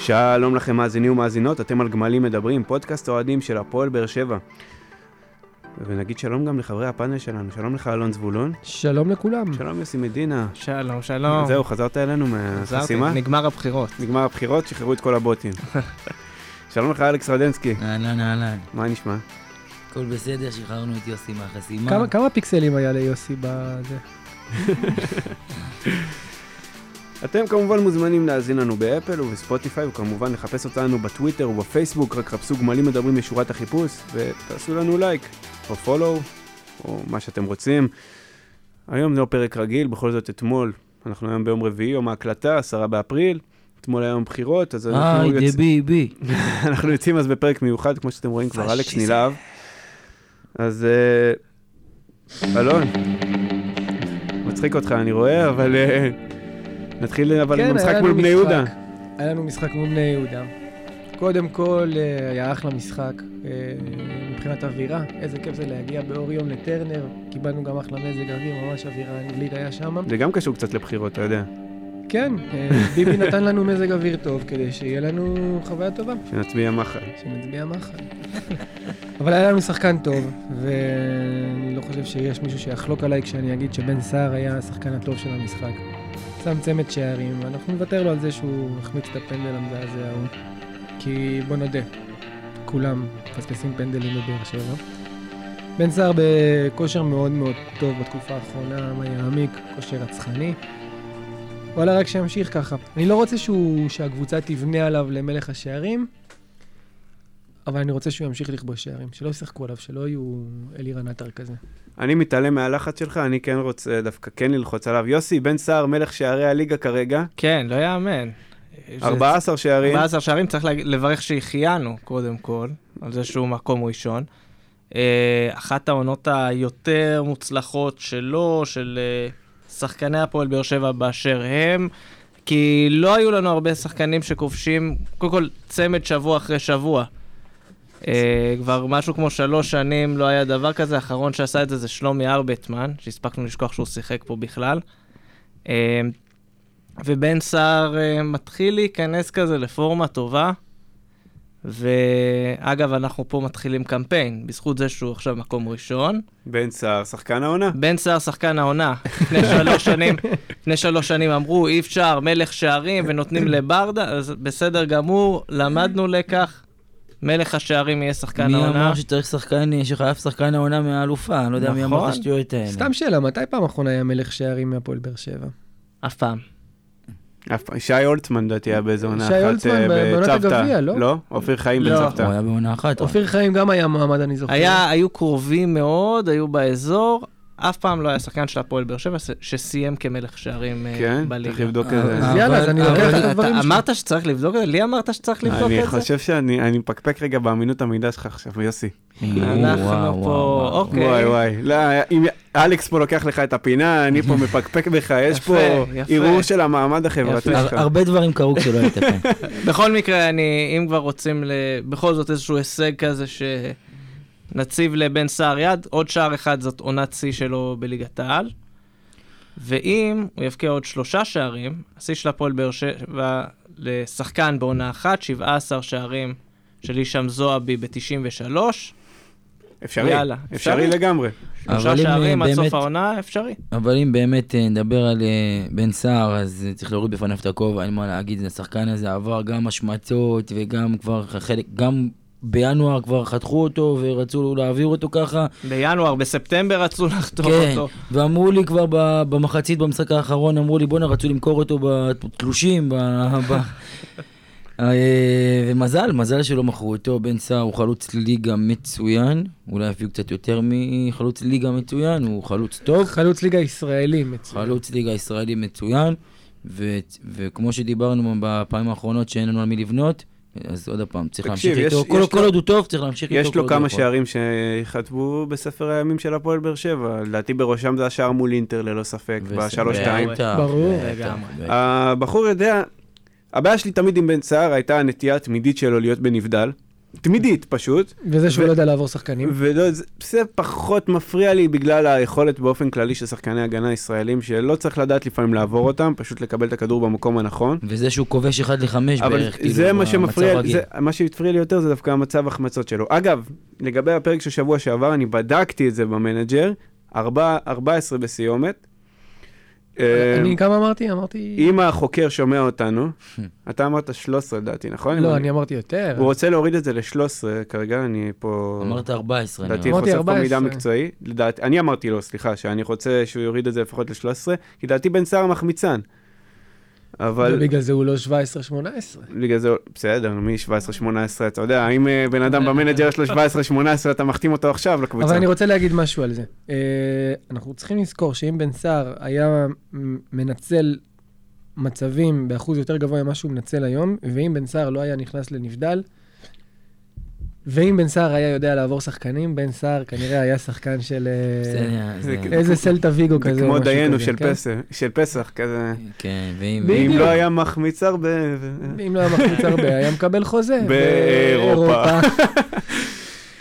שלום לכם מאזינים ומאזינות, אתם על גמלים מדברים, פודקאסט אוהדים של הפועל באר שבע. ונגיד שלום גם לחברי הפאנל שלנו, שלום לך אלון זבולון. שלום לכולם. שלום יוסי מדינה. שלום, שלום. זהו, חזרת אלינו מהחסימה? חזרתי, נגמר הבחירות. נגמר הבחירות, שחררו את כל הבוטים. שלום לך אלכס רדנסקי, אהלן, אהלן. מה נשמע? הכל בסדר, שחררנו את יוסי מהחסימה. כמה, כמה פיקסלים היה ליוסי בזה? אתם כמובן מוזמנים להאזין לנו באפל ובספוטיפיי, וכמובן לחפש אותנו בטוויטר ובפייסבוק, רק חפשו גמלים מדברים בשורת החיפוש, ותעשו לנו לייק, או follow, או מה שאתם רוצים. היום זה לא פרק רגיל, בכל זאת אתמול, אנחנו היום ביום רביעי, יום ההקלטה, עשרה באפריל, אתמול היה יום בחירות, אז אנחנו, היי, יוצ... דבי, בי. אנחנו יוצאים אז בפרק מיוחד, כמו שאתם רואים כבר, אלכס. נלהב. אז אה, אלון, מצחיק אותך, אני רואה, אבל אה, נתחיל אבל עם כן, המשחק היה מול בני יהודה. היה לנו משחק מול בני יהודה. קודם כל, אה, היה אחלה משחק אה, מבחינת אווירה. איזה כיף זה להגיע באור יום לטרנר. קיבלנו גם אחלה מזג אוויר, ממש אווירה אנגלית היה שם. זה גם קשור קצת לבחירות, אתה יודע, כן, אה, ביבי נתן לנו מזג אוויר טוב כדי שיהיה לנו חוויה טובה. שנצביע מחל. שנצביע מחל. אבל היה לנו שחקן טוב, ואני לא חושב שיש מישהו שיחלוק עליי כשאני אגיד שבן סער היה השחקן הטוב של המשחק. שם צמד שערים, ואנחנו נוותר לו על זה שהוא החמיץ את הפנדל המזעזע ההוא. כי בוא נודה, כולם מפספסים פנדלים בבאר שבע. בן סער בכושר מאוד מאוד טוב בתקופה האחרונה, מה יעמיק, כושר רצחני. וואלה, רק שימשיך ככה. אני לא רוצה שהוא, שהקבוצה תבנה עליו למלך השערים, אבל אני רוצה שהוא ימשיך לכבוש שערים, שלא ישחקו עליו, שלא יהיו אלירן עטר כזה. אני מתעלם מהלחץ שלך, אני כן רוצה דווקא כן ללחוץ עליו. יוסי, בן סער, מלך שערי הליגה כרגע, כן, לא יאמן. 14 שערים. 14 שערים, צריך לברך שהחיינו, קודם כל, על זה שהוא מקום ראשון. אה, אחת העונות היותר מוצלחות שלו, של אה, שחקני הפועל באר שבע באשר הם, כי לא היו לנו הרבה שחקנים שכובשים, קודם כל, צמד שבוע אחרי שבוע. אה, כבר משהו כמו שלוש שנים לא היה דבר כזה, האחרון שעשה את זה זה שלומי ארבטמן, שהספקנו לשכוח שהוא שיחק פה בכלל. אה, ובן סער אה, מתחיל להיכנס כזה לפורמה טובה. ואגב, אנחנו פה מתחילים קמפיין, בזכות זה שהוא עכשיו מקום ראשון. בן סער, שחקן העונה. בן סער שחקן העונה. לפני שלוש שנים, לפני שלוש שנים אמרו, אי אפשר, מלך שערים ונותנים לברדה, אז בסדר גמור, למדנו לקח. מלך השערים יהיה שחקן מי העונה. אמר שצריך שחקן, שחייב שחקן העונה מהאלופה? אני לא יודע מי אמר נכון. את השטויות האלה. סתם שאלה, מתי פעם אחרונה היה מלך שערים מהפועל באר שבע? אף פעם. שי הולצמן לדעתי היה באיזה עונה אחת. שי הולצמן אה, בעונת בצוותא. הגביע, לא? לא? אופיר חיים לא. בצוותא. הוא היה בעונה אחת. אופיר חיים גם היה מועמד, אני זוכר. היה, היו קרובים מאוד, היו באזור, אף פעם לא היה שחקן של הפועל באר שבע ש- שסיים כמלך שערים אה, כן? בליגה. צריך לבדוק את אה, זה. אז יאללה, אז אני לוקח את הדברים שלי. אמרת שצריך לבדוק את זה? לי אמרת שצריך לבדוק אני את זה? חושב שאני אני מפקפק רגע באמינות המידע שלך עכשיו, יוסי. אנחנו פה. אוקיי. וואי וואי. לא, אם אלכס פה לוקח לך את הפינה, אני פה מפקפק בך, יש פה. ערעור של המעמד החברתי. שלך. הר- הרבה דברים קרו כשלא היית פה. בכל מקרה, אני, אם כבר רוצים ל... בכל זאת איזשהו הישג כזה שנציב לבן סער יד, עוד שער אחד זאת עונת שיא שלו בליגת העל. ואם הוא יבקיע עוד שלושה שערים, השיא של הפועל באר שבע לשחקן בעונה אחת, 17 שערים של הישאם זועבי ב-93. אפשרי, יאללה, אפשרי אפשרי. לגמרי. שלושה אם, שערים אה, עד סוף העונה, אפשרי. אבל אם באמת אה, נדבר על אה, בן סער, אז אה, צריך להוריד בפניו את הכובע, אין מה להגיד, השחקן הזה עבר גם השמצות וגם כבר חלק, גם בינואר כבר חתכו אותו ורצו להעביר אותו ככה. בינואר, בספטמבר רצו לחתוך כן, אותו. ואמרו לי כבר ב- במחצית במשחק האחרון, אמרו לי בואנה רצו למכור אותו בתלושים, ב... ב... אה, ומזל, מזל שלא מכרו אותו, בן סער הוא חלוץ ליגה מצוין, אולי אפילו קצת יותר מחלוץ ליגה מצוין, הוא חלוץ טוב, חלוץ ליגה ישראלי מצוין. חלוץ ליגה ישראלי מצוין, ו- וכמו שדיברנו בפעמים האחרונות שאין לנו על מי לבנות, אז עוד פעם, צריך תקשיב, להמשיך יש- איתו, כל, יש כל לו- עוד הוא טוב, צריך להמשיך איתו. יש לו כמה. שערים שיכתבו בספר הימים של הפועל באר שבע. לדעתי בראשם זה השער מול אינטר ללא ספק, בשלוש-שתיים. ברור. הבחור יודע, הבעיה שלי תמיד עם בן סער הייתה הנטייה התמידית שלו להיות בנבדל. תמידית פשוט. וזה שהוא ו- לא יודע לעבור שחקנים. ולא, זה, פחות מפריע לי בגלל היכולת באופן כללי של שחקני הגנה ישראלים, שלא צריך לדעת לפעמים לעבור אותם, פשוט לקבל את הכדור במקום הנכון. וזה שהוא כובש 1 ל-5 אבל בערך, כאילו, זה מה שמפריע. זה, מה שהפריע לי יותר זה דווקא המצב החמצות שלו. אגב, לגבי הפרק של שבוע שעבר, אני בדקתי את זה במנג'ר, ארבע- 14 בסיומת. אה, אני כמה אמרתי? אמרתי... אם החוקר שומע אותנו, אתה אמרת 13 לדעתי, נכון? לא, אני אמרתי יותר. הוא רוצה להוריד את זה ל-13, כרגע אני פה... אמרת 14, אני לדעתי. אמרתי חושף פה 14. מידע מקצועי. אני אמרתי לו, סליחה, שאני רוצה שהוא יוריד את זה לפחות ל-13, כי לדעתי בן סער מחמיצן. אבל ובגלל זה הוא לא 17-18. בגלל זה, בסדר, מ-17-18, אתה יודע, אם אה, בן אדם במנג'ר יש לו 17-18, אתה מחתים אותו עכשיו לקבוצה. אבל אני רוצה להגיד משהו על זה. אה, אנחנו צריכים לזכור שאם בן סער היה מנצל מצבים באחוז יותר גבוה ממה שהוא מנצל היום, ואם בן סער לא היה נכנס לנבדל, ואם בן סער היה יודע לעבור שחקנים, בן סער כנראה היה שחקן של אה, זה זה- איזה סלטה ויגו זה כזה. או כמו דיינו של כן? פסח, של פסח, כזה. כן, ואם... לא היה מחמיץ הרבה... ו- אם לא היה מחמיץ הרבה, היה מקבל חוזה. באירופה.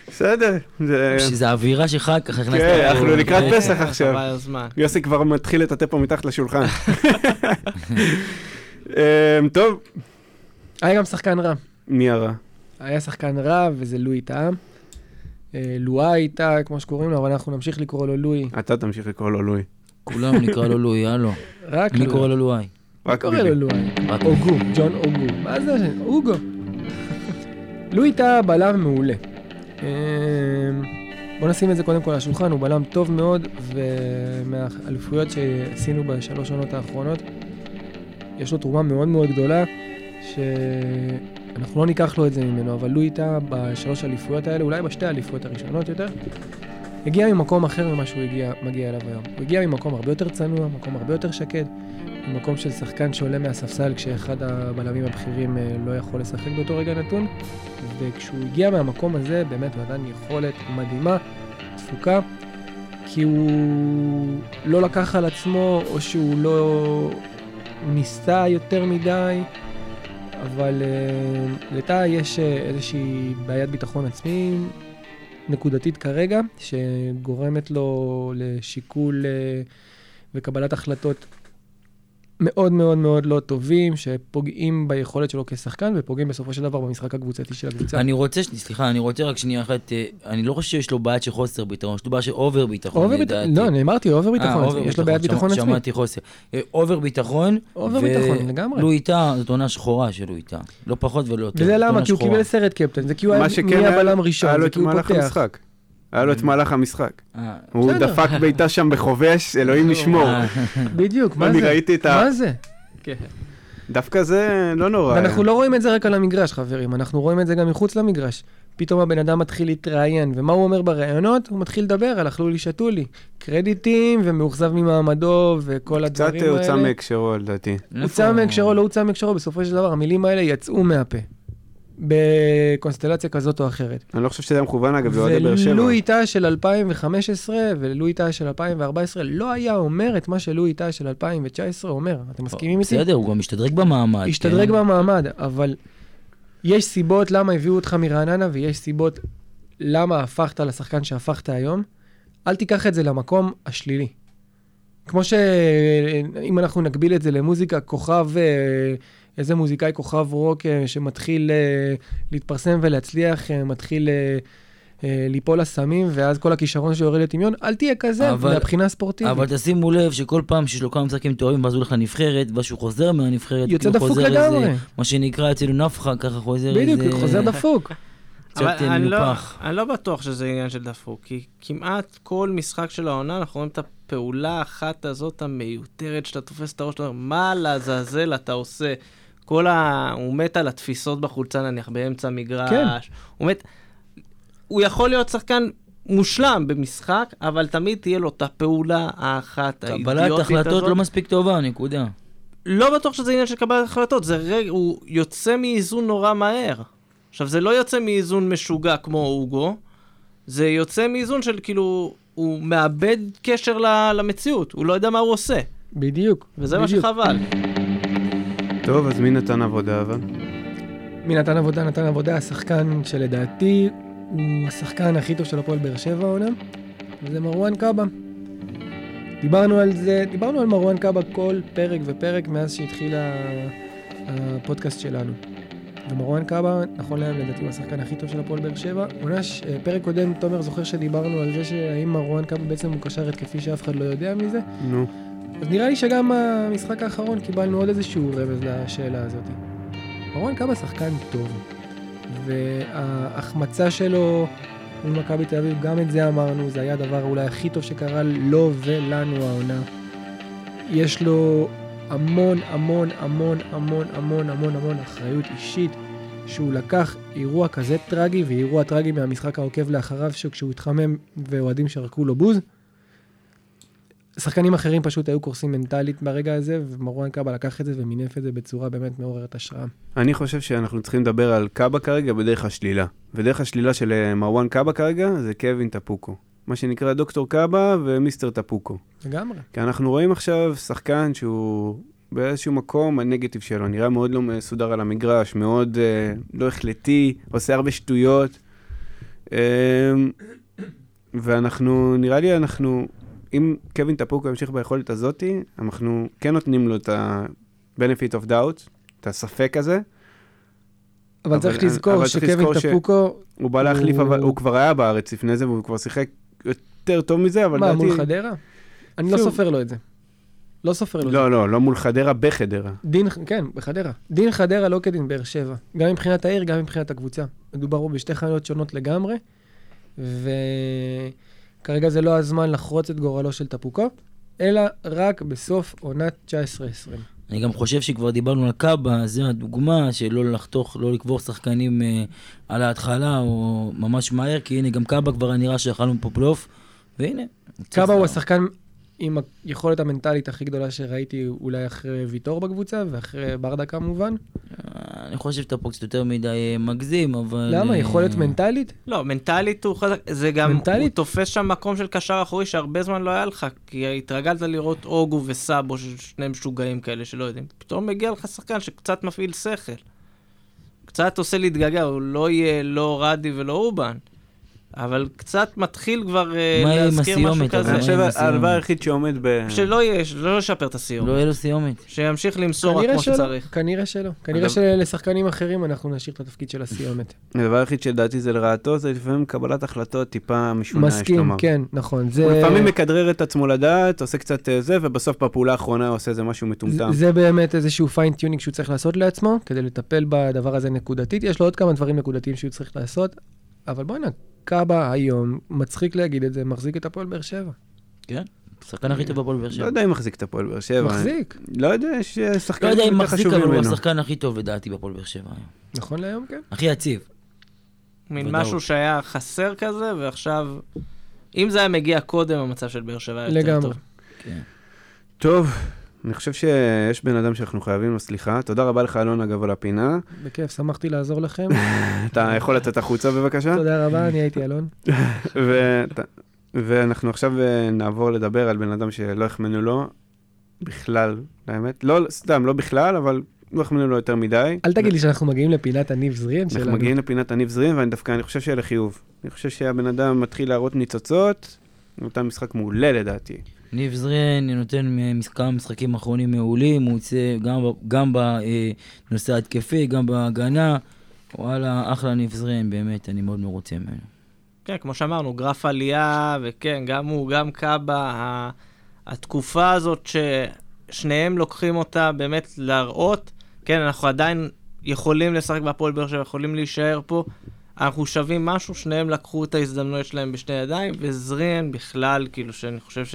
בסדר, זה... שזה האווירה שלך, ככה הכנסת... כן, אנחנו לקראת. פסח עכשיו. יוסי כבר מתחיל לטאטא פה מתחת לשולחן. אמ, טוב, היה גם שחקן רע. מי הרע? היה שחקן רע, וזה לואי טאה. אה, לואי טאה, כמו שקוראים לו, אבל אנחנו נמשיך לקרוא לו לואי. אתה תמשיך לקרוא לו לואי. כולם נקרא לו לואי, הלו. רק מי לואי. קורא לו לואי? מי רק קורא. לו לואי? אוגו, ג'ון אוגו. מה זה? השם? אוגו. לואי טאה בלם מעולה. אה, בוא נשים את זה קודם כל על השולחן, הוא בלם טוב מאוד, ומהאליפויות שעשינו בשלוש עונות האחרונות, יש לו תרומה מאוד מאוד גדולה, שאנחנו לא ניקח לו את זה ממנו, אבל לואי טאה בשלוש האליפויות האלה, אולי בשתי האליפויות הראשונות יותר, הגיע ממקום אחר ממה שהוא הגיע, מגיע אליו היום. הוא הגיע ממקום הרבה יותר צנוע, מקום הרבה יותר שקט, ממקום של שחקן שעולה מהספסל כשאחד הבלמים הבכירים אה, לא יכול לשחק באותו רגע נתון. וכשהוא הגיע מהמקום הזה, באמת הוא נתן יכולת מדהימה, תפוקה, כי הוא לא לקח על עצמו, או שהוא לא ניסה יותר מדי, אבל uh, לטאה יש uh, איזושהי בעיית ביטחון עצמי נקודתית כרגע, שגורמת לו לשיקול uh, וקבלת החלטות מאוד מאוד מאוד לא טובים, שפוגעים ביכולת שלו כשחקן ופוגעים בסופו של דבר במשחק הקבוצתי של הקבוצה. אני רוצה, סליחה, אני רוצה רק שנייה אחת, אה, אני לא חושב שיש לו בעיה של חוסר ביטחון, יש לו בעיה של אובר ביטחון, אובר ביטחון, לא, אני אמרתי אובר אה, ביטחון, יש לו בעיית ביטחון עצמי. שמעתי חוסר. אה, אובר ביטחון. אובר ו- ביטחון, לגמרי. לו איתה, זאת עונה שחורה של לו איתה. לא פחות ולא יותר. וזה למה? כי הוא. קיבל סרט קפטן, זה כי הוא היה מה שכן נהיה היה- בלם ראשון, זה כי הוא פותח. היה לו את מהלך המשחק. אה, הוא. דפק בעיטה שם בחובש, אלוהים ישמור. אה, בדיוק, מה אני זה? ראיתי את ה... מה זה? כן. דווקא זה לא נורא. ואנחנו לא רואים את זה רק על המגרש, חברים, אנחנו רואים את זה גם מחוץ למגרש. פתאום הבן אדם מתחיל להתראיין, ומה הוא אומר בראיונות? הוא מתחיל לדבר על אכלו לי, שתו לי. קרדיטים, ומאוכזב ממעמדו, וכל קצת הדברים האלה. הוצא מהקשרו לדעתי. הוצא מהקשרו, לא הוצא מהקשרו, בסופו של דבר המילים האלה יצאו מהפה. בקונסטלציה כזאת או אחרת. אני לא חושב שזה היה מכוון אגב, זה אוהדי באר שבע. ולואי איתה של 2015 ולואי איתה של 2014 לא היה אומר את מה שלואי איתה של 2019 אומר. אתם מסכימים איתי? בסדר, הוא גם משתדרג במעמד. השתדרג כן? במעמד, אבל יש סיבות למה הביאו אותך מרעננה ויש סיבות למה הפכת לשחקן שהפכת היום. אל תיקח את זה למקום השלילי. כמו שאם אנחנו נקביל את זה למוזיקה, כוכב, אה, איזה מוזיקאי כוכב רוק אה, שמתחיל אה, להתפרסם ולהצליח, אה, מתחיל אה, אה, ליפול לסמים, ואז כל הכישרון שלו יורד לטמיון, אל תהיה כזה אבל- מהבחינה הספורטיבית. אבל תשימו לב שכל פעם שיש לו כמה משחקים טובים, ואז הוא הולך לנבחרת, ואז שהוא חוזר מהנבחרת, יוצא כאילו דפוק חוזר לגמרי. איזה- מה שנקרא אצלנו נפחה, ככה חוזר בדיוק, איזה... חוזר דפוק. קצת אני לא, מנופח. אני לא בטוח שזה עניין של דפוק, כי כמעט כל משחק של העונה, אנחנו רואים את הפעולה האחת הזאת המיותרת, שאתה תופס את הראש, אתה אומר, מה לעזאזל אתה עושה? כל ה... הוא מת על התפיסות בחולצה נניח, באמצע המגרש. כן. הוא מת... הוא יכול להיות שחקן מושלם במשחק, אבל תמיד תהיה לו את הפעולה האחת האידיוטית קבלת הזאת. החלטות לא מספיק טובה, נקודה. לא בטוח שזה עניין של קבלת החלטות, זה רגע, הוא יוצא מאיזון נורא מהר. עכשיו, זה לא יוצא מאיזון משוגע כמו אוגו, זה יוצא מאיזון של כאילו, הוא מאבד קשר ל- למציאות, הוא לא יודע מה הוא עושה, בדיוק. וזה מה בדיוק. שחבל. טוב, אז מי נתן עבודה אבל? מי נתן עבודה? נתן עבודה, השחקן שלדעתי הוא השחקן הכי טוב של הפועל באר שבע העונה, וזה מרואן קאבה. דיברנו על זה, דיברנו על מרואן קאבה כל פרק ופרק מאז שהתחיל הפודקאסט שלנו. ומרואן קאבה, נכון להיום לדעתי הוא השחקן הכי טוב של הפועל באר שבע. עונה, ש- אה, פרק קודם, תומר זוכר שדיברנו על זה שהאם מרואן קאבה בעצם הוא קשר התקפי שאף אחד לא יודע מזה? נו. אז נראה לי שגם במשחק האחרון קיבלנו עוד איזשהו רמז לשאלה הזאת. מרואן קאבה שחקן טוב, וההחמצה שלו מול מכבי תל אביב, גם את זה אמרנו, זה היה הדבר אולי הכי טוב שקרה לו ולנו העונה. יש לו המון המון המון המון המון המון המון אחריות אישית שהוא לקח אירוע כזה טרגי ואירוע טרגי מהמשחק העוקב לאחריו שכשהוא התחמם ואוהדים שרקו לו בוז. שחקנים אחרים פשוט היו קורסים מנטלית ברגע הזה, ומרואן קאבה לקח את זה ומינף את זה בצורה באמת מעוררת השראה. אני חושב שאנחנו צריכים לדבר על קאבה כרגע בדרך השלילה. ודרך השלילה של אה, מרואן קאבה כרגע זה קווין טפוקו. מה שנקרא דוקטור קאבה ומיסטר טפוקו. לגמרי. כי אנחנו רואים עכשיו שחקן שהוא באיזשהו מקום, הנגטיב שלו נראה מאוד לא מסודר על המגרש, מאוד אה, לא החלטי, עושה הרבה שטויות. אה, ואנחנו, נראה לי אנחנו, אם קווין טפוקו ימשיך ביכולת הזאתי, אנחנו כן נותנים לו את ה-benefit of doubt, את הספק הזה. אבל אבל- צריך לזכור שקווין טפוקו, הוא בא להחליף, הוא- אבל הוא כבר היה בארץ לפני זה, והוא כבר שיחק יותר טוב מזה, אבל מה, לדעתי... מול חדרה? אני לא. סופר לו את זה. לא סופר לו את זה. לא, לא, לא מול חדרה, בחדרה. דין, כן, בחדרה. דין חדרה לא כדין באר שבע. גם מבחינת העיר, גם מבחינת הקבוצה. מדובר פה בשתי חנויות שונות לגמרי, וכרגע זה לא הזמן לחרוץ את גורלו של טפוקו, אלא רק בסוף עונת 19-20. אני גם חושב שכבר דיברנו על קבהא, זו הדוגמה שלא לחתוך, לא לקבור שחקנים אה, על ההתחלה או ממש מהר, כי הנה גם קבהא כבר נראה שאכלנו פה פלייאוף, והנה. קבהא הוא השחקן עם היכולת המנטלית הכי גדולה שראיתי אולי אחרי ויטור בקבוצה, ואחרי ברדה כמובן. אני חושב שאתה פה קצת יותר מדי אה, מגזים, אבל... למה? אה, יכולת מנטלית? לא, מנטלית הוא חזק, זה גם, מנטלית? הוא תופס שם מקום של קשר אחורי שהרבה זמן לא היה לך, כי התרגלת לראות אוגו וסאבו, שני משוגעים כאלה שלא יודעים. פתאום מגיע לך שחקן שקצת מפעיל שכל. קצת עושה להתגעגע, הוא לא יהיה לא רדי ולא אובן, אבל קצת מתחיל כבר אה, להזכיר משהו הסיומת? כזה. אני חושב? הדבר היחיד שעומד ב... שלא יהיה, שלא ישפר את הסיום. לא יהיה לו סיומת. שימשיך למסור רק כמו שצריך. כנראה שלא. כנראה שלשחקנים אחרים אנחנו נשאיר את התפקיד של הסיומת. הדבר היחיד שלדעתי זה לרעתו, זה לפעמים קבלת החלטות טיפה משונה, יש מסכים, לומר. כן, נכון. זה... הוא לפעמים מכדרר את עצמו לדעת, עושה קצת אה, זה, ובסוף בפעולה האחרונה עושה איזה משהו מטומטם. זה- זה באמת איזשהו fine-tuning שהוא צריך לעשות לעצמו, כדי לטפל בדבר הזה נקודתית. יש לו עוד כמה דברים נקודתיים שהוא צריך לעשות, אבל בוא'נה, קאבה היום, מצחיק להגיד את זה, מחזיק את הפועל באר שבע. השחקן הכי טוב בפועל באר לא שבע. יודע אם מחזיק את הפועל באר שבע. מחזיק, לא יודע, יש אה, לא שחקנים יודע אם יותר מחזיק, אבל הוא ממנו. השחקן הכי טוב לדעתי בפועל באר שבע היום. נכון להיום, כן. הכי יציב. מין. משהו שהיה חסר כזה, ועכשיו... אם זה היה מגיע קודם, המצב של באר שבע היה יותר לגמרי. טוב. כן. טוב, אני חושב שיש בן אדם שאנחנו חייבים לו סליחה. תודה רבה לך, אלון, אגב, על הפינה. בכיף, שמחתי לעזור לכם. אתה יכול לצאת החוצה בבקשה? תודה רבה, אני הייתי אלון. ואנחנו עכשיו אה, נעבור לדבר על בן אדם שלא החמאנו לו בכלל, האמת. לא, סתם, לא בכלל, אבל לא החמאנו לו יותר מדי. אל תגיד לי שאנחנו מגיעים לפינת הניב זריאן שלנו. אנחנו מגיעים לפינת הניב זרים, ואני דווקא, אני חושב שיהיה לחיוב. אני חושב שהבן אדם מתחיל להראות ניצוצות, הוא נתן משחק מעולה לדעתי. ניב זרין נותן כמה משחקים אחרונים מעולים, הוא יוצא גם, גם בנושא ההתקפי, גם בהגנה. וואלה, אחלה ניב זרין, באמת, אני מאוד מרוצה ממנו. כן, כמו שאמרנו, גרף עלייה, וכן, גם הוא, גם קאבה, התקופה הזאת ששניהם לוקחים אותה באמת להראות, כן, אנחנו עדיין יכולים לשחק בהפועל באר שבע, יכולים להישאר פה, אנחנו שווים משהו, שניהם לקחו את ההזדמנויות שלהם בשתי ידיים, וזרין בכלל, כאילו, שאני חושב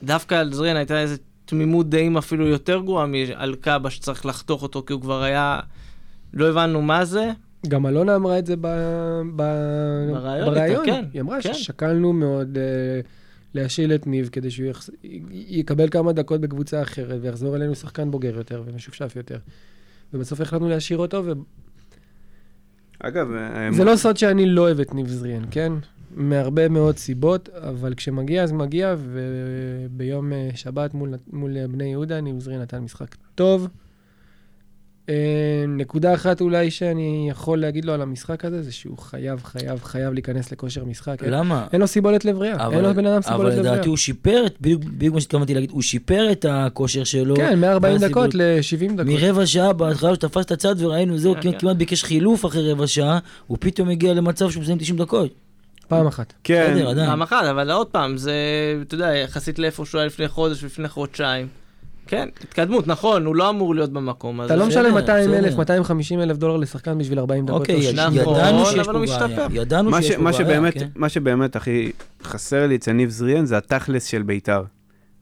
שדווקא על זרין הייתה איזו תמימות דעים אפילו יותר גרועה מעל קאבה שצריך לחתוך אותו, כי הוא כבר היה, לא הבנו מה זה, גם אלונה אמרה את זה ב... ב... בריאיון כן, היא אמרה כן. ששקלנו מאוד uh, להשיל את ניב כדי שהוא יחס... י- יקבל כמה דקות בקבוצה אחרת ויחזור אלינו שחקן בוגר יותר ומשופשף יותר. ובסוף החלטנו להשאיר אותו, אגב, אה, וזה לא סוד שאני לא אוהב את ניב זריאן, כן? מהרבה מאוד סיבות, אבל כשמגיע אז מגיע, וביום אה, שבת מול, מול בני יהודה, ניב זריאן נתן משחק טוב. אה, נקודה אחת אולי שאני יכול להגיד לו על המשחק הזה, זה שהוא חייב, חייב, חייב להיכנס לכושר משחק. למה? אין לו סיבולת לב ריאה, אין לו בן אדם אבל סיבולת לב ריאה. לדעתי הוא שיפר, את- בדיוק מה שהתכוונתי להגיד, הוא שיפר את הכושר שלו. כן, 140 והסיבולת- דקות ל-70 דקות. מרבע שעה בהתחלה שהוא תפס את הצד וראינו, זהו, כן, כן. כמעט ביקש חילוף אחרי רבע שעה, הוא פתאום הגיע למצב שהוא מסיים 90 דקות. פעם אחת. כן, בסדר, עדיין. פעם אחת, אבל עוד פעם, זה, אתה יודע, יחסית לאיפה שהוא היה לפני חודש ולפני חודשיים. כן, התקדמות, נכון, הוא לא אמור להיות במקום הזה. אתה לא משלם 200 אלף, בסדר. 250 אלף דולר לשחקן בשביל 40 דקות. אוקיי, או יד- 60 נכון, דקות. ידענו שיש הוא פה בעיה. ידענו מה, שיש ש, פה מה, בעיה, כן. מה שבאמת הכי חסר לי אצל ניב זריאן זה התכלס של בית"ר.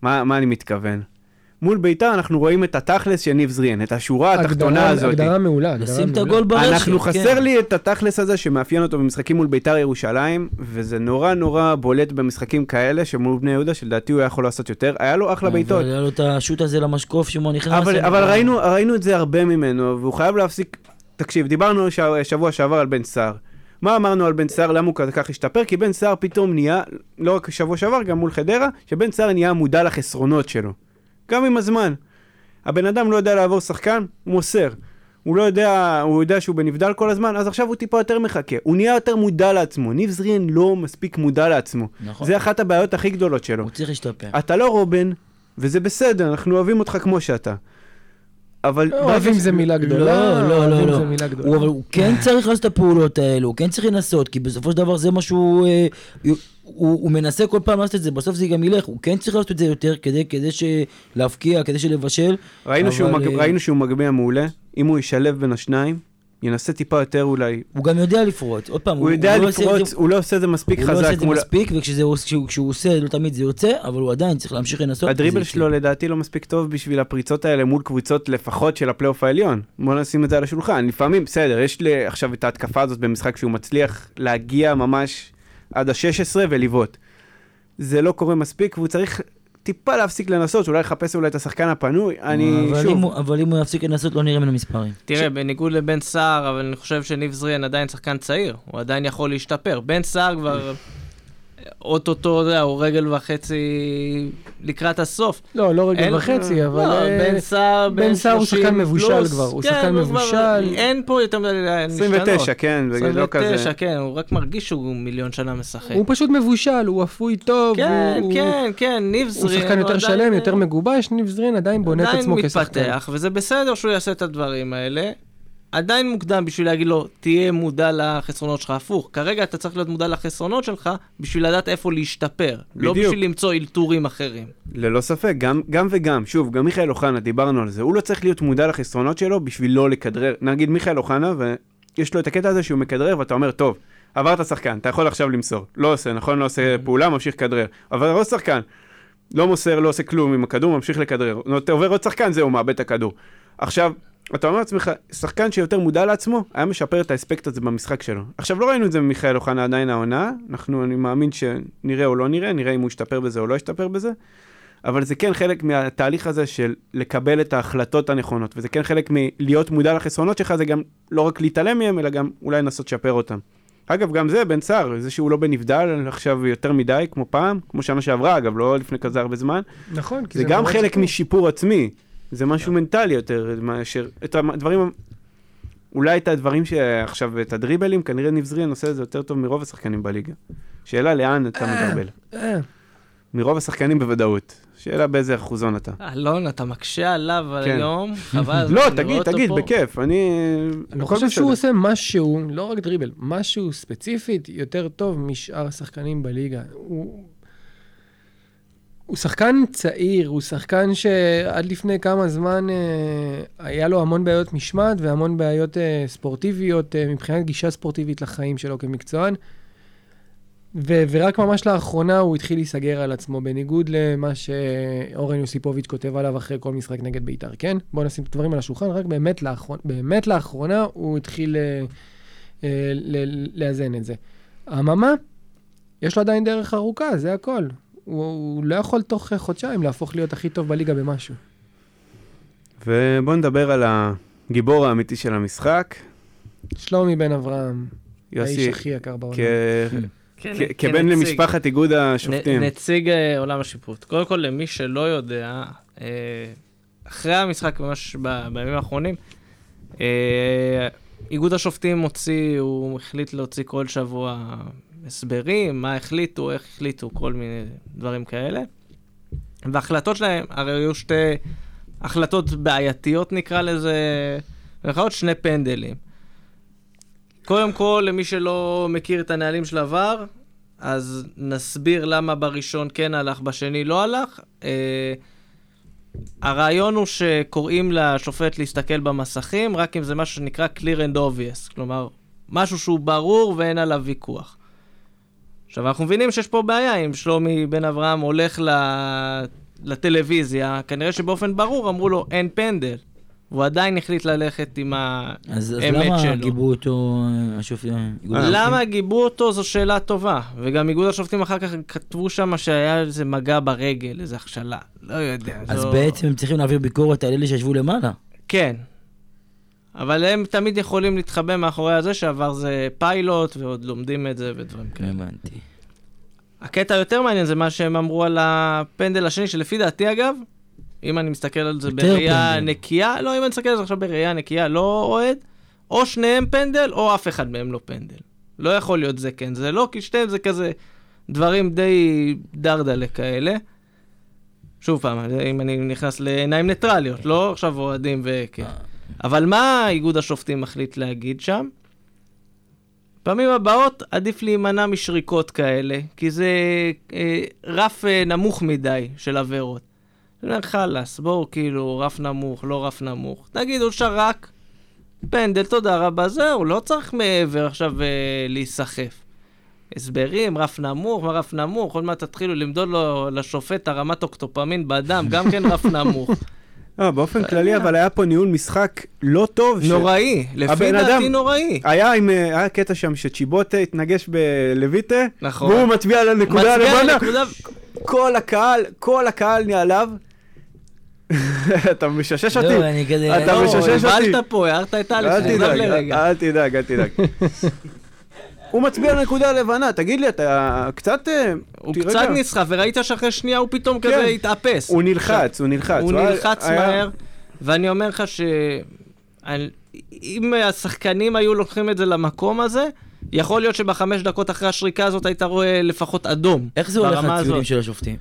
מה, מה אני מתכוון? מול בית"ר אנחנו רואים את התכלס של ניב זריאן, את השורה התחתונה הגדרה- הזאת. הגדרה מעולה. הגדרה לשים את מעולה. הגול ברשת. אנחנו כן. חסר לי את התכלס הזה שמאפיין אותו במשחקים מול בית"ר ירושלים, וזה נורא נורא בולט במשחקים כאלה שמול בני יהודה, שלדעתי הוא היה יכול לעשות יותר. היה לו אחלה בעיטות. אבל היה לו את השוט הזה למשקוף שהוא נכנס. אבל, אבל ראינו, ראינו את זה הרבה ממנו, והוא חייב להפסיק... תקשיב, דיברנו. שבוע שעבר על בן סער. מה אמרנו על בן סער, למה הוא כך השתפר? כי בן סער פתאום נהיה, לא רק שבוע שעבר, גם מול חדרה, שבן סער נהיה מודע לחסרונות שלו. גם עם הזמן. הבן אדם לא יודע לעבור שחקן, הוא מוסר. הוא לא יודע, הוא יודע שהוא בנבדל כל הזמן, אז עכשיו הוא טיפה יותר מחכה. הוא נהיה יותר מודע לעצמו. ניב זריאן לא מספיק מודע לעצמו. נכון. זה אחת הבעיות הכי גדולות שלו. הוא צריך להשתפר. אתה לא רובן, וזה בסדר, אנחנו אוהבים אותך כמו שאתה. אבל... אוהבים ברגע ש- זה מילה גדולה. לא, לא, אוהבים לא, זה לא. מילה הוא, גדולה. אבל הוא כן צריך לעשות את הפעולות האלו, הוא כן צריך לנסות, כי בסופו של דבר זה מה שהוא... הוא, הוא מנסה כל פעם לעשות את זה, בסוף זה גם ילך, הוא כן צריך לעשות את זה יותר כדי, כדי ש... להבקיע, כדי שלבשל. ראינו, שהוא אבל, מג... אה, ראינו שהוא מגביה מעולה, אם הוא ישלב בין השניים, ינסה טיפה יותר אולי. הוא גם יודע לפרוץ, עוד פעם, הוא יודע לא עושה את לפרוץ, זה- הוא לא עושה את זה מספיק הוא לא עושה חזק. את זה מול- מספיק, וכשהוא עושה, לא תמיד זה יוצא, אבל הוא עדיין צריך להמשיך לנסות. הדריבל שלו לדעתי לא מספיק טוב בשביל הפריצות האלה מול קבוצות לפחות של הפלייאוף העליון. בוא נשים את זה על השולחן. לפעמים, בסדר, יש לי עכשיו את ההתקפה הזאת במשחק שהוא מצליח להגיע ממש עד ה-16 ולבעוט. זה לא קורה מספיק, והוא צריך טיפה להפסיק לנסות, אולי לחפש אולי את השחקן הפנוי. אני, אבל אם שוב, הוא- אבל אם הוא יפסיק לנסות, לא נראה ממנו מספרים. תראה, בניגוד לבן סער, אבל אני חושב שניב זריאן עדיין שחקן צעיר, הוא עדיין יכול להשתפר. בן סער כבר אוטוטו, אתה יודע, הוא רגל וחצי לקראת הסוף. לא, לא אין- רגל וחצי, אבל... לא, אה, בן סער, בן סער הוא 30 שחקן מבושל פלוס. כבר, הוא כן, שחקן הוא כבר- מבושל. אין פה יותר מדי נשתנות. 29, כן, זה לא כזה. 29, כן, הוא רק מרגיש שהוא מיליון שנה משחק. הוא פשוט מבושל, הוא אפוי טוב. כן, הוא- כן, כן, ניב הוא זריאן. שחקן יותר עדיין- שלם, יותר מגובש, ניב זרין עדיין בונה את עצמו עדיין כשחקן. מתפתח, וזה בסדר שהוא יעשה את הדברים האלה. עדיין מוקדם בשביל להגיד לו, תהיה מודע לחסרונות שלך. הפוך, כרגע אתה צריך להיות מודע לחסרונות שלך בשביל לדעת איפה להשתפר. לא בדיוק. בשביל למצוא אלתורים אחרים. ללא ספק, גם, גם וגם. שוב, גם מיכאל אוחנה, דיברנו על זה. הוא לא צריך להיות מודע לחסרונות שלו בשביל לא לכדרר. נגיד מיכאל אוחנה, ויש לו את הקטע הזה שהוא מכדרר, ואתה אומר, טוב, עברת שחקן, אתה יכול עכשיו למסור. לא עושה, נכון? לא עושה פעולה, ממשיך לכדרר. אבל עוד שחקן, לא מוסר, לא עושה כלום עם הכדור, ממשיך לכדרר. עובר עוד שחקן, זהו, מאבד את הכדור. עכשיו, אתה אומר לעצמך, שחקן שיותר מודע לעצמו, היה משפר את האספקט הזה במשחק שלו. עכשיו, לא ראינו את זה ממיכאל אוחנה עדיין העונה, אנחנו, אני מאמין שנראה או לא נראה, נראה אם הוא ישתפר בזה או לא ישתפר בזה, אבל זה כן חלק מהתהליך הזה של לקבל את ההחלטות הנכונות, וזה כן חלק מלהיות מודע לחסרונות שלך, זה גם לא רק להתעלם מהם, אלא גם אולי לנסות לשפר אותם. אגב, גם זה, בן סער, זה שהוא לא בנבדל עכשיו יותר מדי, כמו פעם, כמו שנה שעברה, אגב, לא לפני כזה הרבה זמן, נכון, כי זה גם מאוד חלק סיפור. משיפור עצמי, זה משהו מנטלי יותר, מאשר, את הדברים, אולי את הדברים שעכשיו, את הדריבלים, כנראה ניב זריאן עושה את זה יותר טוב מרוב השחקנים בליגה. שאלה לאן אתה מדרבל. אה, מרוב השחקנים בוודאות. שאלה באיזה אחוזון אתה. אלון, אתה מקשה עליו כן. היום, חבל. לא, רואה תגיד, תגיד, פה. בכיף, אני... אני חושב שהוא. עושה משהו, לא רק דריבל, משהו ספציפית יותר טוב משאר השחקנים בליגה. הוא... הוא שחקן צעיר, הוא שחקן שעד לפני כמה זמן אה, היה לו המון בעיות משמעת והמון בעיות אה, ספורטיביות אה, מבחינת גישה ספורטיבית לחיים שלו כמקצוען. ו- ורק ממש לאחרונה הוא התחיל להיסגר על עצמו, בניגוד למה שאורן יוסיפוביץ' כותב עליו אחרי כל משחק נגד בית"ר, כן? בואו נשים את הדברים על השולחן, רק באמת, לאחרונה, באמת לאחרונה הוא התחיל אה, אה, לאזן את זה. אממה, יש לו עדיין דרך ארוכה, זה הכל. הוא, הוא לא יכול תוך חודשיים להפוך להיות הכי טוב בליגה במשהו. ובואו נדבר על הגיבור האמיתי של המשחק. שלומי בן אברהם, האיש יוסי, הכי יקר בעולם. כ- כן, כ- כבן כנציג. למשפחת איגוד השופטים. נ- נציג אה, עולם השיפוט. קודם כל, למי שלא יודע, אה, אחרי המשחק, ממש ב- בימים האחרונים, אה, איגוד השופטים הוציא, הוא החליט להוציא כל שבוע הסברים, מה החליטו, איך החליטו, כל מיני דברים כאלה. וההחלטות שלהם, הרי היו שתי החלטות בעייתיות נקרא לזה, במירכאות שני פנדלים. קודם כל, למי שלא מכיר את הנהלים של עבר, אז נסביר למה בראשון כן הלך, בשני לא הלך. אה, הרעיון הוא שקוראים לשופט להסתכל במסכים, רק אם זה משהו שנקרא clear and obvious, כלומר, משהו שהוא ברור ואין עליו ויכוח. עכשיו, אנחנו מבינים שיש פה בעיה, אם שלומי בן אברהם הולך לטלוויזיה, כנראה שבאופן ברור אמרו לו, אין פנדל. והוא עדיין החליט ללכת עם האמת שלו. אז, למה גיבו אותו השופטים? למה גיבו אותו זו שאלה טובה. וגם איגוד השופטים אחר כך כתבו שם שהיה איזה מגע ברגל, איזה הכשלה. לא יודע. אז. בעצם הם צריכים להעביר ביקורת על אלה שישבו למעלה. כן. אבל הם תמיד יכולים להתחבא מאחורי הזה שעבר זה פיילוט, ועוד לומדים את זה ודברים כאלה. הבנתי. הקטע היותר מעניין זה מה שהם אמרו על הפנדל השני, שלפי דעתי אגב, אם אני מסתכל על זה בראייה פנדל. נקייה, לא, אם אני מסתכל על זה עכשיו בראייה נקייה, לא אוהד, או שניהם פנדל, או אף אחד מהם לא פנדל. לא יכול להיות זה כן, זה לא, כי שניהם זה כזה דברים די דרדלה כאלה. שוב פעם, אם אני נכנס לעיניים ניטרליות, לא עכשיו אוהדים וכן. אבל מה איגוד השופטים מחליט להגיד שם? פעמים הבאות עדיף להימנע משריקות כאלה, כי זה אה, רף אה, נמוך מדי של עבירות. אני אומר, חלאס, בואו כאילו, רף נמוך, לא רף נמוך. תגידו, שרק, פנדל, תודה רבה, זהו, לא צריך מעבר עכשיו אה, להיסחף. הסברים, רף נמוך, מה רף נמוך, עוד מעט תתחילו למדוד לו לשופט הרמת אוקטופמין בדם, גם כן רף נמוך. לא, באופן כללי, אבל היה פה ניהול משחק לא טוב. נוראי, לפי דעתי נוראי. היה עם, אה, היה קטע שם שצ'יבוטה התנגש בלויטה, נכון. והוא מצביע על הנקודה הלבנה. כל הקהל, כל הקהל נעליו. אתה מששש אותי. לא, כזה... אתה לא, מששש אותי. הבלת פה, הערת את אלף, אל תדאג, אל תדאג, אל תדאג. הוא מצביע על הנקודה הלבנה, תגיד לי, אתה קצת... אה, הוא קצת נסחף, וראית שאחרי שנייה הוא פתאום כזה כן. התאפס. הוא נלחץ, הוא נלחץ. הוא נלחץ היה- מהר, ואני אומר לך ש... אם השחקנים היו לוקחים את זה למקום הזה, יכול להיות שבחמש דקות אחרי השריקה הזאת היית רואה לפחות אדום. איך זה הולך ברמה לציונים. של השופטים?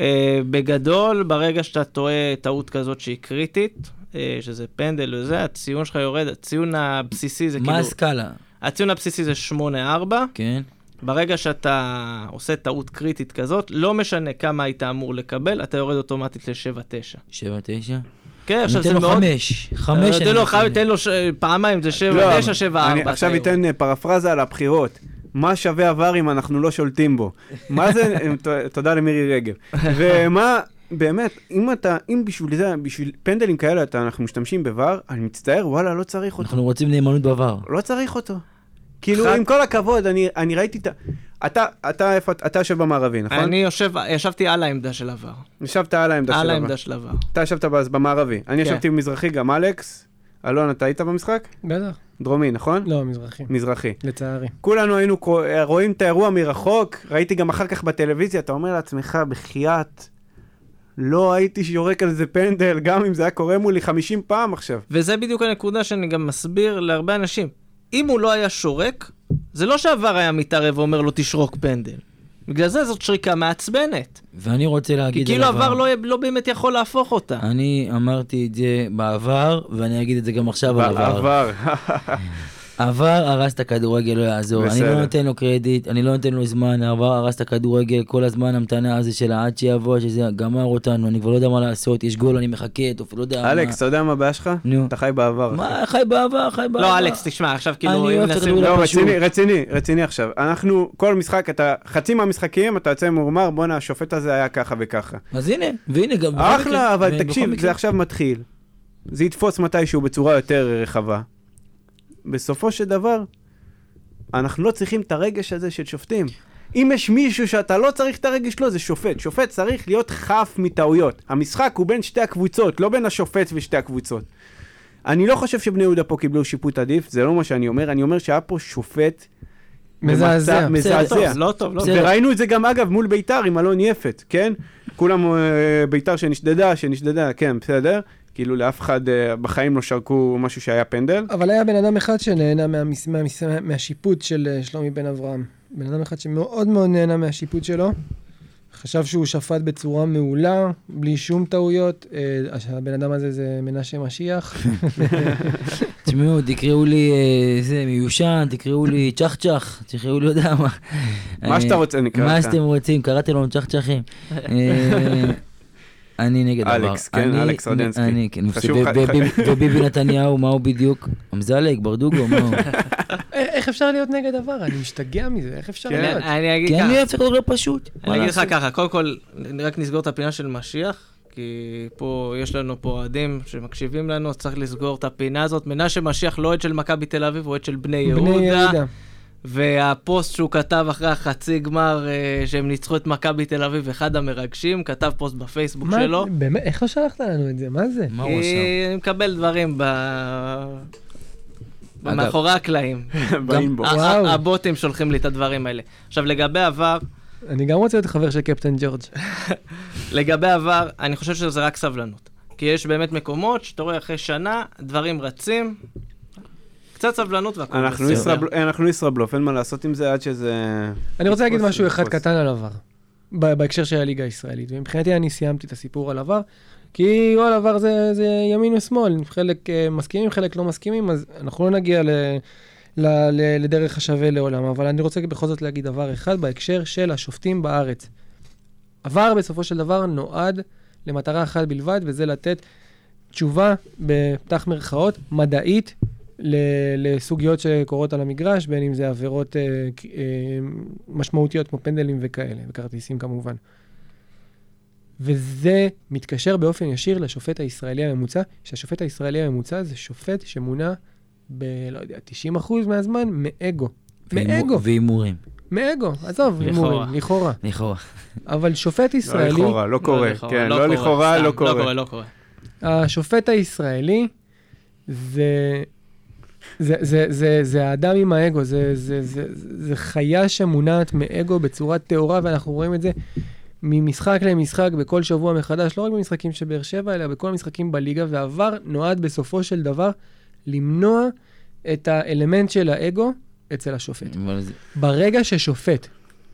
אה, בגדול, ברגע שאתה טועה טעות כזאת שהיא קריטית, אה, שזה פנדל וזה, הציון שלך יורד, הציון הבסיסי זה מה כאילו... הסקאלה? הציון הבסיסי זה 8-4. כן. ברגע שאתה עושה טעות קריטית כזאת, לא משנה כמה היית אמור לקבל, אתה יורד אוטומטית ל-7-9. שבע, תשע? כן, עכשיו זה ניתן לו מאוד... חמש. חמש. תן אני לו חמש, נותן. תן לו ש- פעמיים, זה 7-9, 7-4. לא, אני עכשיו אתן אה, פרפרזה על הבחירות. מה שווה עבר אם אנחנו לא שולטים בו? מה זה, אה, תודה למירי רגב. ומה, באמת, אם אתה, אם בשביל זה, בשביל פנדלים כאלה אתה, אנחנו משתמשים בVAR, אני מצטער, וואלה, לא צריך אותו. אנחנו רוצים נאמנות בעבר. לא צריך אותו. כאילו, עם כל הכבוד, אני, אני ראיתי את ה... אתה, אתה, איפה, אתה יושב במערבי, נכון? אני יושב, ישבתי על העמדה של עבר. ישבת על העמדה על של העמדה עבר. של עבר. אתה ישבת במערבי. אני כן. ישבתי במזרחי, גם אלכס. אלון, אתה היית במשחק? בטח. דרומי, נכון? לא, מזרחי. מזרחי. לצערי. כולנו היינו קו- רואים את האירוע מרחוק, ראיתי גם אחר כך בטלוויזיה, אתה אומר לעצמך, בחייאת, לא הייתי יורק על זה פנדל, גם אם זה היה קורה מולי 50 פעם עכשיו. וזה בדיוק הנקודה שאני גם מסביר להרבה אנשים. אם הוא לא היה שורק, זה לא שעבר היה מתערב ואומר לו תשרוק פנדל. בגלל זה זאת שריקה מעצבנת. ואני רוצה כי להגיד כאילו על עבר לא, לא באמת יכול להפוך אותה. אני אמרתי את זה בעבר, ואני אגיד את זה גם עכשיו על עבר. בעבר. עבר הרס את הכדורגל, לא יעזור. אני בסדר. לא נותן לו קרדיט, אני לא נותן לו זמן, עבר הרס את הכדורגל, כל הזמן המתנה הזה של עד שיבוא, שזה גמר אותנו, אני כבר לא יודע מה לעשות, יש גול, אני מחכה, טוב, לא יודע מה. אלכס, אתה יודע מה הבעיה שלך? נו. אתה חי בעבר. מה, חי בעבר, חי בעבר. לא, אלכס, תשמע, עכשיו כאילו... אני אם אוהב את נשים- הכדורגל לא. רציני, רציני, רציני עכשיו. אנחנו, כל משחק, אתה, חצי מהמשחקים אתה יוצא ממורמר, בואנה, השופט הזה היה ככה וככה. אז הנה, והנה גם... אחלה, אבל תקשיב, זה עכשיו מתחיל. זה יתפוס מתישהו בצורה יותר רחבה. בסופו של דבר, אנחנו לא צריכים את הרגש הזה של שופטים. אם יש מישהו שאתה לא צריך את הרגש שלו, זה שופט. שופט צריך להיות חף מטעויות. המשחק הוא בין שתי הקבוצות, לא בין השופט ושתי הקבוצות. אני לא חושב שבני יהודה פה קיבלו שיפוט עדיף, זה לא מה שאני אומר, אני אומר שהיה פה שופט מזעזע. מזעזע. לא טוב, לא טוב. וראינו את זה גם אגב מול ביתר עם אלון יפת, כן? כולם אה, ביתר שנשדדה, שנשדדה, כן, בסדר. כאילו לאף אחד אה, בחיים לא שרקו משהו שהיה פנדל. אבל היה בן אדם אחד שנהנה מהמס... מהמס... מהשיפוט של אה, שלומי בן אברהם. בן אדם אחד שמאוד מאוד נהנה מהשיפוט שלו. חשב שהוא שפט בצורה מעולה, בלי שום טעויות. אה, הבן אדם הזה זה מנשה משיח. תשמעו, תקראו לי זה מיושן, תקראו לי צ'חצ'ח, תקראו לי, לא יודע מה. מה שאתה רוצה נקרא מה. שאתם רוצים, קראתי לנו צ'חצ'חים. אני נגד דבר. אלכס, כן, אני- אלכס רדנסקי. אני, כן, וביבי- נתניהו, מה הוא בדיוק? אמזלג, ברדוגו, מה הוא? אה, איך אפשר להיות נגד עבר? אני משתגע מזה, איך אפשר כן, להיות? אני אגיד כי אני ככה, אוהב כדורגל פשוט. אני אגיד לך? ככה, קודם כל, רק נסגור את הפינה של משיח, כי פה, יש לנו פה אוהדים שמקשיבים לנו, צריך לסגור את הפינה הזאת. מנשה משיח לא אוהד של מכבי תל אביב, הוא אוהד של בני בני יהודה. והפוסט שהוא כתב אחרי החצי גמר אה, שהם ניצחו את מכבי תל אביב, אחד המרגשים, כתב פוסט בפייסבוק מה- שלו. באמת, איך לא שלחת לנו את זה? מה זה? מה הוא עשה? כי אני מקבל דברים ב... אגב. מאחורי הקלעים. באים בו. ה- וואו. ה- הבוטים שולחים לי את הדברים האלה. עכשיו, לגבי עבר, אני גם רוצה להיות חבר של קפטן ג'ורג'. לגבי עבר, אני חושב שזה רק סבלנות. כי יש באמת מקומות שאתה רואה אחרי שנה, דברים רצים, קצת סבלנות והכל אנחנו בסדר. ישראבל- אנחנו ישראבלוף, אין מה לעשות עם זה עד שזה... אני רוצה להגיד משהו אחד. קטן על עבר, ב- בהקשר של הליגה הישראלית. ומבחינתי אני סיימתי את הסיפור על עבר, כי כל עבר זה, זה ימין ושמאל, חלק אה, מסכימים, חלק לא מסכימים, אז אנחנו לא נגיע ל, ל, ל, לדרך השווה לעולם. אבל אני רוצה בכל זאת להגיד דבר אחד בהקשר של השופטים בארץ. עבר בסופו של דבר נועד למטרה אחת בלבד, וזה לתת תשובה, בפתח מירכאות, מדעית, לסוגיות שקורות על המגרש, בין אם זה עבירות אה, אה, משמעותיות כמו פנדלים וכאלה, וכרטיסים כמובן. וזה מתקשר באופן ישיר לשופט הישראלי הממוצע, שהשופט הישראלי הממוצע זה שופט שמונע ב... לא יודע, 90% מהזמן מאגו. מאגו, והימורים, מאגו, עזוב. הימורים, לכאורה. לכאורה. אבל שופט לא ישראלי, לכאורה, לא קורה. כן, לא לכאורה, סתם, לא לא קורה, קורה. לא קורה. השופט הישראלי זה... זה, זה, זה, זה האדם עם האגו, זה, זה, זה, זה, זה חיה שמונעת מאגו בצורה טהורה, ואנחנו רואים את זה ממשחק למשחק בכל שבוע מחדש, לא רק במשחקים של באר שבע, אלא בכל המשחקים בליגה, והעבר נועד בסופו של דבר למנוע את האלמנט של האגו אצל השופט. ברגע ששופט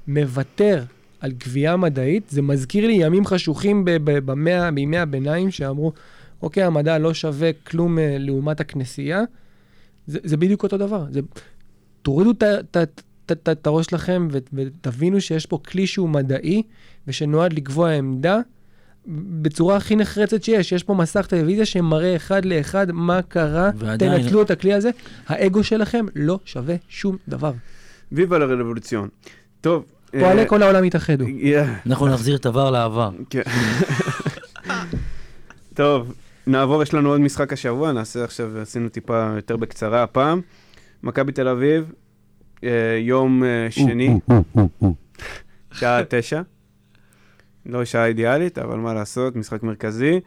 מוותר על קביעה מדעית, זה מזכיר לי ימים חשוכים במאה, בימי הביניים, שאמרו, אוקיי, המדע לא שווה כלום אה, לעומת הכנסייה. זה, זה בדיוק אותו דבר. זה, תורידו את הראש שלכם ותבינו שיש פה כלי שהוא מדעי ושנועד לקבוע עמדה בצורה הכי נחרצת שיש. יש פה מסך טלוויזיה שמראה אחד לאחד מה קרה, ועדיין- תנצלו את הכלי הזה, האגו שלכם לא שווה שום דבר. ויבה לרבולוציון. טוב. פועלי אה, כל העולם יתאחדו. אנחנו נחזיר את עבר לעבר. כן. טוב, נעבור, יש לנו עוד משחק השבוע, נעשה עכשיו, עשינו טיפה יותר בקצרה הפעם. מכבי תל אביב, אה, יום אה, שני, שעה תשע. לא שעה אידיאלית, אבל מה לעשות, משחק מרכזי.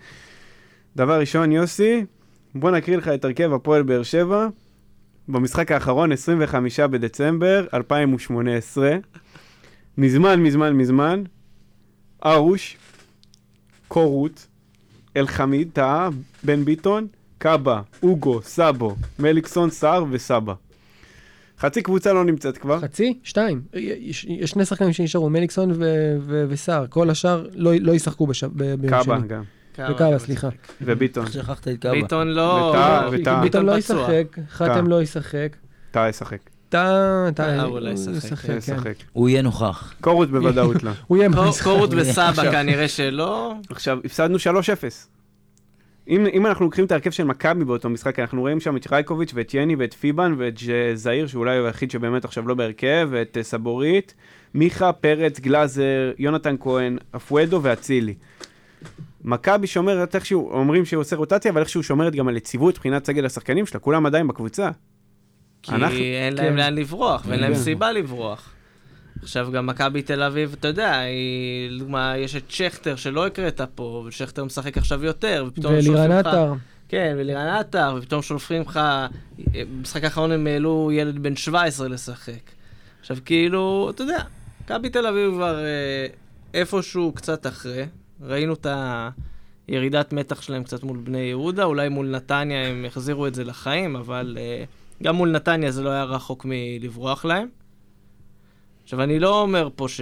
דבר ראשון, יוסי, בוא נקריא לך את הרכב הפועל באר שבע. במשחק האחרון, 25 בדצמבר 2018. מזמן, מזמן, מזמן. ארוש, קורות, אלחמיד, טאה, בן ביטון, קאבה, אוגו, סאבו, מליקסון, סער וסבא. חצי קבוצה לא נמצאת כבר. חצי? שתיים. יש, יש שני שחקנים שנשארו, מליקסון ו- ו- וסער. כל השאר לא, לא ישחקו בש... ב- ביום קאבה שני. גם, וקאבה, סליחה. וביטון. איך שכחת את קאבה? ביטון לא... וטאה, לא, וטאה. ביטון לא. ישחק, חתם לא ישחק. טאה ישחק. טאה, טאה אולי הוא ישחק, ישחק, כן, כן. ישחק. הוא יהיה נוכח. קורות בוודאות לא. הוא יהיה במשחק. קורות וסבא כנראה שלא. עכשיו, הפסדנו 3-0. אם, אם אנחנו לוקחים את ההרכב של מכבי באותו משחק, אנחנו רואים שם את רייקוביץ' ואת יני ואת פיבן ואת זעיר, שאולי הוא היחיד שבאמת עכשיו לא בהרכב, ואת אה, סבורית, מיכה, פרץ, גלאזר, יונתן כהן, אפואדו ואצילי. מכבי שומרת איכשהו, אומרים שהוא עושה רוטציה, אבל איכשהו שומרת גם על יציבות מבחינת סגל השחקנים שלה, כולם עדיין בקבוצה. כי אנחנו- אין כן. להם לאן לברוח, ואין להם כן. סיבה לברוח. עכשיו גם מכבי תל אביב, אתה יודע, היא, לדוגמה, יש את שכטר שלא הקראת פה, ושכטר משחק עכשיו יותר, ופתאום שולפים לך- עטר. כן, ולירן עטר, ופתאום שולפים לך, במשחק האחרון הם העלו ילד בן 17 לשחק. עכשיו כאילו, אתה יודע, מכבי תל אביב כבר אה, איפשהו קצת אחרי, ראינו את ירידת מתח שלהם קצת מול בני יהודה, אולי מול נתניה הם החזירו את זה לחיים, אבל אה, גם מול נתניה זה לא היה רחוק מלברוח להם. עכשיו, אני לא אומר פה ש...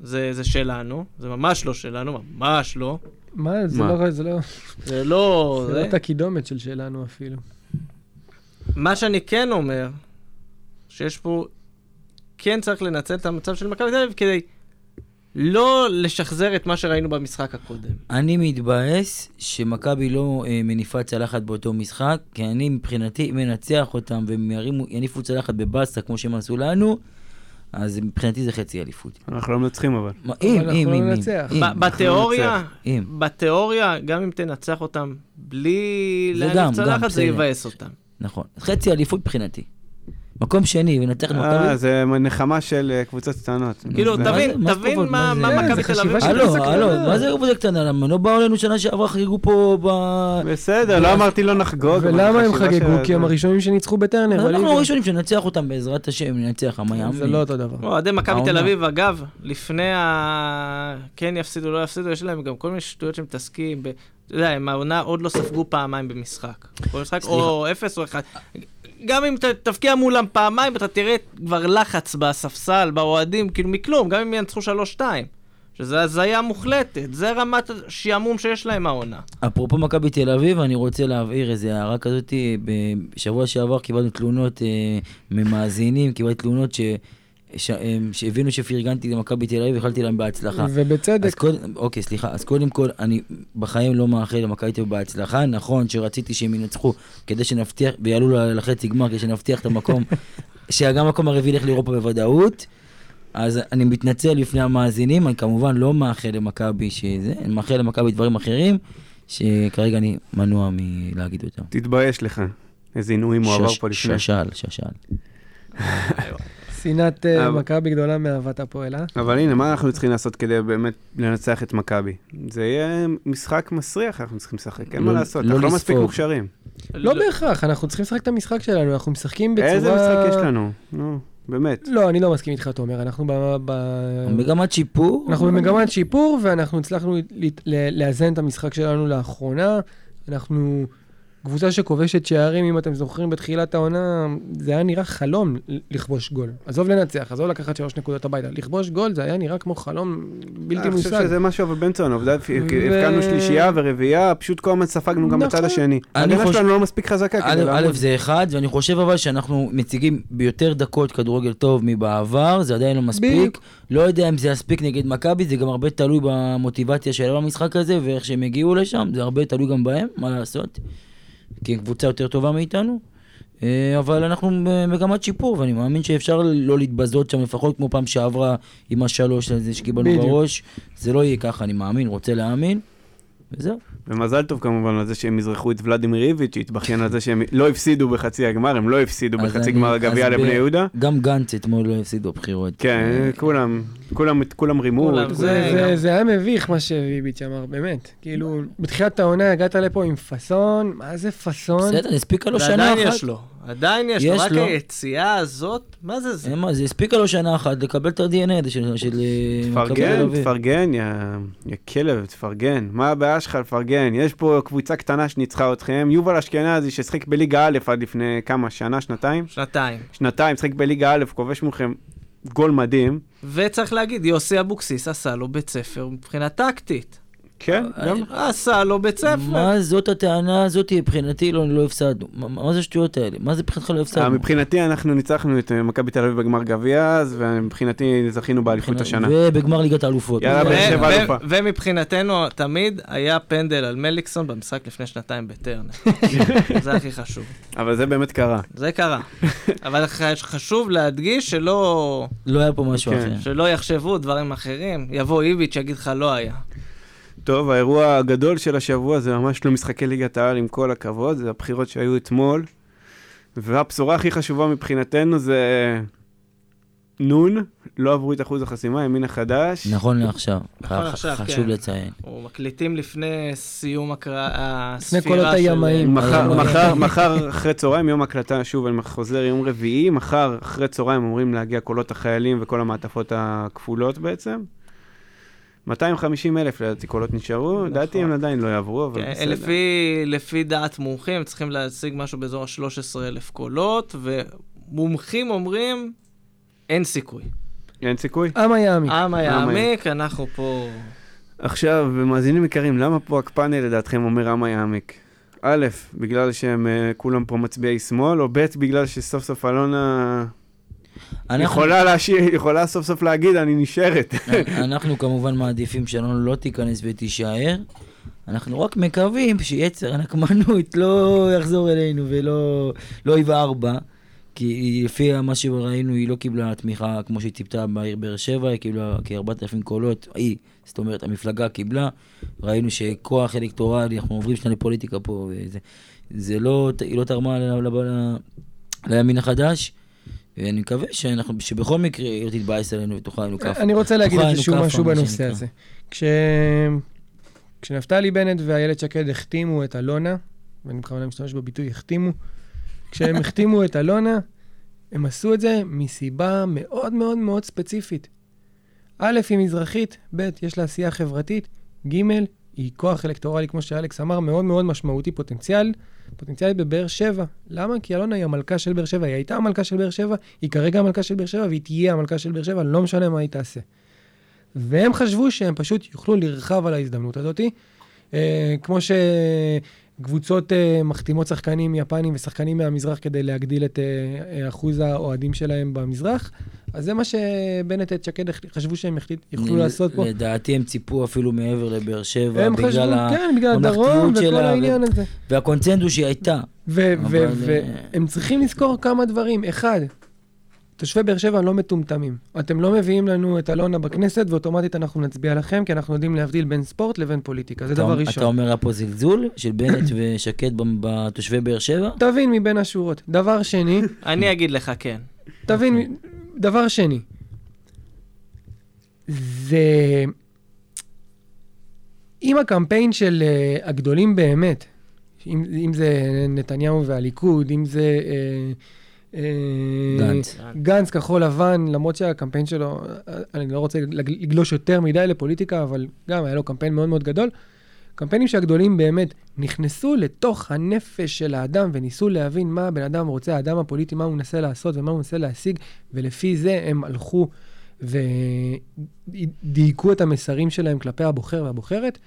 זה, זה שלנו, זה ממש לא שלנו, ממש לא. מה, זה מה? לא... זה לא... זה לא... זה לא את הקידומת של שלנו אפילו. מה שאני כן אומר, שיש פה, כן צריך לנצל את המצב של מכבי תל אביב כדי לא לשחזר את מה שראינו במשחק הקודם. אני מתבאס שמכבי לא אה, מניפה צלחת באותו משחק, כי אני מבחינתי, אם ננצח אותם והם ירימו- יניפו צלחת בבאסה כמו שהם עשו לנו, אז מבחינתי זה חצי אליפות. אנחנו לא מנצחים אבל. מה, אם, אנחנו אם, לא אם, אם, ב- בתיאוריה, ננצח. אם. בתיאוריה, גם אם תנצח אותם בלי להניף צלחת, זה. יבאס אותם. נכון. חצי אליפות מבחינתי. מקום שני, וננצח את אה, מכבי. זה נחמה של אה, קבוצות קטנות. כאילו, תבין, תבין? מה מה מה זה- מכבי תל אביב... הלו, קבוצה הלו. מה זה עבודה קטנה? למה לא באו אלינו שנה שעברה, חגגו פה ב... בסדר, לא אמרתי לא נחגוג. ולמה הם חגגו? כי הם הראשונים שניצחו בטרנר. אנחנו. הראשונים שננצח אותם בעזרת השם, ננצח המיאמי. זה לא אותו דבר. אוהדי מכבי. תל אביב, אגב, לפני ה... כן יפסידו, לא יפסידו, יש להם גם כל מיני שטויות שמתעסקים. אתה יודע, הם העונה עוד לא ספגו פעמיים במשחק. כל משחק או אפס או אחד. גם אם ת, תבקיע מולם פעמיים, אתה תראה כבר לחץ בספסל, באוהדים, כאילו מכלום, גם אם ינצחו שלוש-שתיים. שזה הזיה מוחלטת, זה רמת השעמום שיש להם העונה. אפרופו מכבי תל אביב, אני רוצה להבהיר איזה הערה כזאת. בשבוע שעבר קיבלנו תלונות אה, ממאזינים, קיבלתי תלונות ש... ש... שהבינו שפרגנתי למכבי תל אביב, איחלתי להם בהצלחה. אז ובצדק. קודם, אוקיי, סליחה. אז קודם כל, אני בחיים לא מאחל למכבי תל אביב בהצלחה. נכון שרציתי שהם ינצחו כדי שנבטיח, ויעלו לחצי גמר, כדי שנבטיח את המקום, שגם המקום הרביעי ילך לאירופה בוודאות. אז אני מתנצל בפני המאזינים, אני כמובן לא מאחל למכבי שזה, אני מאחל למכבי דברים אחרים, שכרגע אני מנוע מלהגיד אותם. תתבייש לך. איזה עינויים הוא עבר פה לפני. ששל, ששל. שנאת אה, מכבי גדולה מאהבת הפועל, אה? אבל הנה, מה אנחנו צריכים לעשות כדי באמת לנצח את מכבי? זה יהיה משחק מסריח, אנחנו צריכים לשחק, אין מה לא- לעשות, לא אנחנו לא מספיק. מוכשרים. לא בהכרח, אנחנו צריכים לשחק את המשחק שלנו, אנחנו משחקים בצורה... איזה משחק יש לנו? נו, באמת. לא, אני לא מסכים איתך, תומר, אנחנו ב... ב- מגמת שיפור. אנחנו במגמת שיפור, ואנחנו הצלחנו ל- ל- לאזן את המשחק שלנו לאחרונה. אנחנו קבוצה שכובשת שערים, אם אתם זוכרים, בתחילת העונה, זה היה נראה חלום לכבוש גול. עזוב לנצח, עזוב לקחת שלוש נקודות הביתה. לכבוש גול זה היה נראה כמו חלום בלתי אני חושב מושג. שזה משהו, אבל בן צאן, עובדה, הבקענו שלישייה ורביעייה, פשוט כל הזמן ספגנו גם בצד נכון. השני. חושב- שלנו לא מספיק חזקה א', כדי א', לעמוד. זה אחד, ואני חושב אבל שאנחנו מציגים ביותר דקות כדורגל טוב מבעבר, זה עדיין לא מספיק. לא יודע אם זה יספיק נגד מכבי, זה גם הרבה תלוי במוטיבציה שלהם במשחק הזה, ואיך שהם הגיעו לשם, זה הרבה תלוי גם בהם, מה לעשות. כי הם קבוצה יותר טובה מאיתנו. אה, אבל אנחנו במגמת שיפור, ואני מאמין שאפשר לא להתבזות שם, לפחות כמו פעם שעברה עם השלוש הזה שקיבלנו. בראש. זה לא יהיה ככה, אני מאמין, רוצה להאמין, וזהו. ומזל טוב כמובן על זה שהם יזרחו את ולדימיר איביץ', שהתבכיין על זה שהם לא הפסידו בחצי הגמר, הם לא הפסידו בחצי אני- גמר הגביע ב- לבני יהודה. גם גנץ אתמול לא הפסיד בבחירות. כן, כולם, כולם, כולם רימו. כולם, את- זה- זה, זה, זה היה מביך מה שוויביץ' אמר, באמת. כאילו, בתחילת העונה הגעת לפה עם פאסון, מה זה פאסון? בסדר, הספיקה לו שנה ועדיין אחת. יש לו, עדיין יש לו, יש רק לו. היציאה הזאת, מה זה זה? אין מה, זה הספיקה לו שנה אחת לקבל את ה-DNA הזה של של, אה, תפרגן. תפרגן, יא יא כלב, תפרגן. מה הבעיה שלך לפרגן? יש פה קבוצה קטנה שניצחה אתכם, יובל אשכנזי ששיחק בליגה א' עד לפני כמה, שנה, שנתיים? שנתיים. שנתיים, שיחק בליגה א', כובש מולכם גול מדהים. וצריך להגיד, יוסי אבוקסיס עשה לו בית ספר מבחינה טקטית. כן, גם. עשה לו בית ספר. מה זאת הטענה הזאת מבחינתי לא, לא הפסדנו. מה, מה זה השטויות האלה? מה זה מבחינתך לא אה, הפסדנו? מבחינתי אנחנו ניצחנו את אה, מכבי תל אביב בגמר גביע אז, ומבחינתי זכינו באליפות השנה. ובגמר ליגת האלופות. יאללה, באר שבע אלופה. ומבחינתנו, תמיד היה פנדל על מליקסון במשחק לפני שנתיים בטרנר. זה הכי חשוב. אבל זה באמת קרה. זה קרה. אבל חשוב להדגיש שלא, לא היה פה משהו כן. אחר. שלא יחשבו דברים אחרים. יבוא איביץ' יגיד לך לא היה. טוב, האירוע הגדול של השבוע זה ממש לא משחקי ליגת העל עם כל הכבוד, זה הבחירות שהיו אתמול. והבשורה הכי חשובה מבחינתנו זה נון, לא עברו את אחוז החסימה, ימין החדש. נכון לעכשיו. נכון חשוב כן. לציין. אנחנו מקליטים לפני סיום לפני הספירה קולות של... הימאים. מחר, אה, מחר, מחר אחרי צהריים, יום הקלטה, שוב, אני חוזר יום רביעי, מחר אחרי צהריים אמורים להגיע קולות החיילים וכל המעטפות הכפולות בעצם. 250 אלף לדעתי קולות נשארו, לדעתי הם עדיין לא יעברו, אבל כן, בסדר. לפי, לפי דעת מומחים, הם צריכים להשיג משהו באזור ה-13,000 קולות, ומומחים אומרים, אין סיכוי. אין סיכוי. עם היעמיק. עם היעמיק, אנחנו פה... עכשיו, מאזינים יקרים, למה פה הקפאנל לדעתכם אומר עם יעמיק? א', בגלל שהם אה, כולם פה מצביעי שמאל, או ב', בגלל שסוף סוף אלונה אנחנו- יכולה להשאיר, יכולה סוף סוף להגיד, אני נשארת. אנחנו כמובן מעדיפים שלנו לא תיכנס ותישאר. אנחנו רק מקווים שיצר הנקמנות לא יחזור אלינו ולא לא יבער בה. כי לפי מה שראינו, היא לא קיבלה תמיכה כמו שהיא ציפתה בעיר באר שבע, היא קיבלה כ-4,000 קולות, היא, זאת אומרת, המפלגה קיבלה. ראינו שכוח אלקטורלי, אנחנו עוברים שנייה לפוליטיקה פה, וזה זה לא, היא לא תרמה ל- ל- ל- לימין החדש. ואני מקווה שאנחנו, שבכל מקרה היא לא תתבאס עלינו ותאכל לנו כאפה. אני רוצה להגיד איזשהו משהו בנושא. הזה. כש... כשנפתלי בנט ואיילת שקד החתימו את אלונה, ואני בכוונה משתמש בביטוי החתימו, כשהם החתימו את אלונה, הם עשו את זה מסיבה מאוד מאוד מאוד ספציפית. א', היא מזרחית, ב', יש לה עשייה חברתית, ג', היא כוח אלקטורלי, כמו שאלכס אמר, מאוד מאוד משמעותי, פוטנציאל, פוטנציאלית בבאר שבע. למה? כי אלונה היא המלכה של באר שבע, היא הייתה המלכה של באר שבע, היא כרגע המלכה של באר שבע, והיא תהיה המלכה של באר שבע, לא משנה מה היא תעשה. והם חשבו שהם פשוט יוכלו לרחב על ההזדמנות הזאת. אה, כמו שקבוצות אה, מחתימות שחקנים יפנים ושחקנים מהמזרח כדי להגדיל את אה, אחוז האוהדים שלהם במזרח, אז זה מה שבנט את שקד חשבו שהם יוכלו לעשות פה. לדעתי הם ציפו אפילו מעבר לבאר שבע, הם חשבו. כן, בגלל הדרום וכל העניין הזה. והקונצנזוס שהיא הייתה. ו- אבל, ו- והם צריכים לזכור כמה דברים. אחד, תושבי באר שבע לא מטומטמים. אתם לא מביאים לנו את אלונה בכנסת, ואוטומטית אנחנו נצביע לכם, כי אנחנו יודעים להבדיל בין ספורט לבין פוליטיקה. זה אתה- דבר אתה ראשון. אומר היה פה זלזול של בנט ושקד בתושבי באר שבע? תבין מבין השורות. דבר שני, אני אגיד לך כן. תבין, דבר שני, זה... אם הקמפיין של uh, הגדולים באמת, אם, אם זה נתניהו והליכוד, אם זה... Uh, גנץ. גנץ, כחול לבן, למרות שהקמפיין שלו, אה, אני לא רוצה לג- לגלוש יותר מדי לפוליטיקה, אבל גם היה לו קמפיין מאוד מאוד גדול. קמפיינים שהגדולים באמת נכנסו לתוך הנפש של האדם וניסו להבין מה הבן אדם רוצה, האדם הפוליטי, מה הוא מנסה לעשות ומה הוא מנסה להשיג, ולפי זה הם הלכו ודייקו את המסרים שלהם כלפי הבוחר והבוחרת.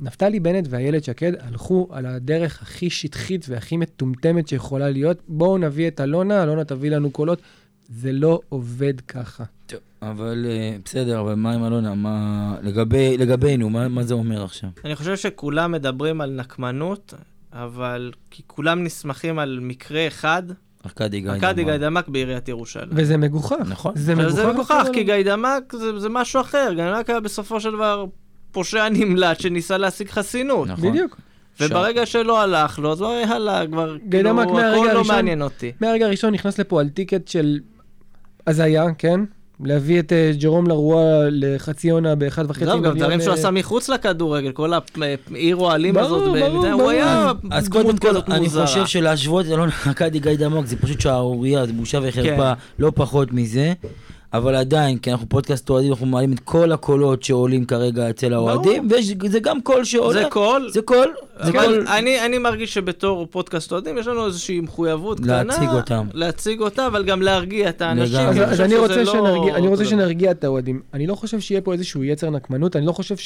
נפתלי בנט ואיילת שקד הלכו על הדרך הכי שטחית והכי מטומטמת שיכולה להיות. בואו נביא את אלונה, אלונה תביא לנו קולות. זה לא עובד ככה. טוב, אבל אה, בסדר, אבל מה עם אלונה? מה... לגבי, לגבינו, מה, מה זה אומר עכשיו? אני חושב שכולם מדברים על נקמנות, אבל כי כולם נסמכים על מקרה אחד, ארכדי גיא. ארכדי. גיידמק בעיריית ירושלים. וזה מגוחך. נכון. זה מגוחך. זה מגוחך. כי גיידמק זה, זה משהו אחר. גיידמק היה בסופו של דבר פושע נמלט שניסה להשיג חסינות. נכון. בדיוק. וברגע שלא הלך לו, אז לא יאללה, כבר, כאילו, הכל לא הראשון- מעניין אותי. מהרגע הראשון נכנס לפה על טיקט של הזיה, כן? להביא את אה, ג'רום לרוע לחצי עונה באחד וחצי זהו, גם מיליון, דברים שהוא עשה מחוץ לכדורגל, כל העיר אוהלים הזאת, ב- ברור, זה- ברור. הוא היה אז קודם דמות כל, כזאת אני מוזרה. חושב שלהשוות את אלונה ברקת לגיא דמוק זה פשוט שערורייה, זה בושה וחרפה, לא פחות מזה. אבל עדיין, כי אנחנו פודקאסט אוהדים, אנחנו מעלים את כל הקולות שעולים כרגע אצל האוהדים, וזה גם קול שעולה. זה קול, זה קול, זה קול. אני, אני מרגיש שבתור פודקאסט אוהדים, יש לנו איזושהי מחויבות קטנה. להציג אותם. להציג אותם, אבל גם להרגיע את האנשים. אז, אז אני רוצה, לא שנרגיע, אני רוצה. שנרגיע את האוהדים. אני לא חושב שיהיה פה איזשהו יצר נקמנות, אני לא חושב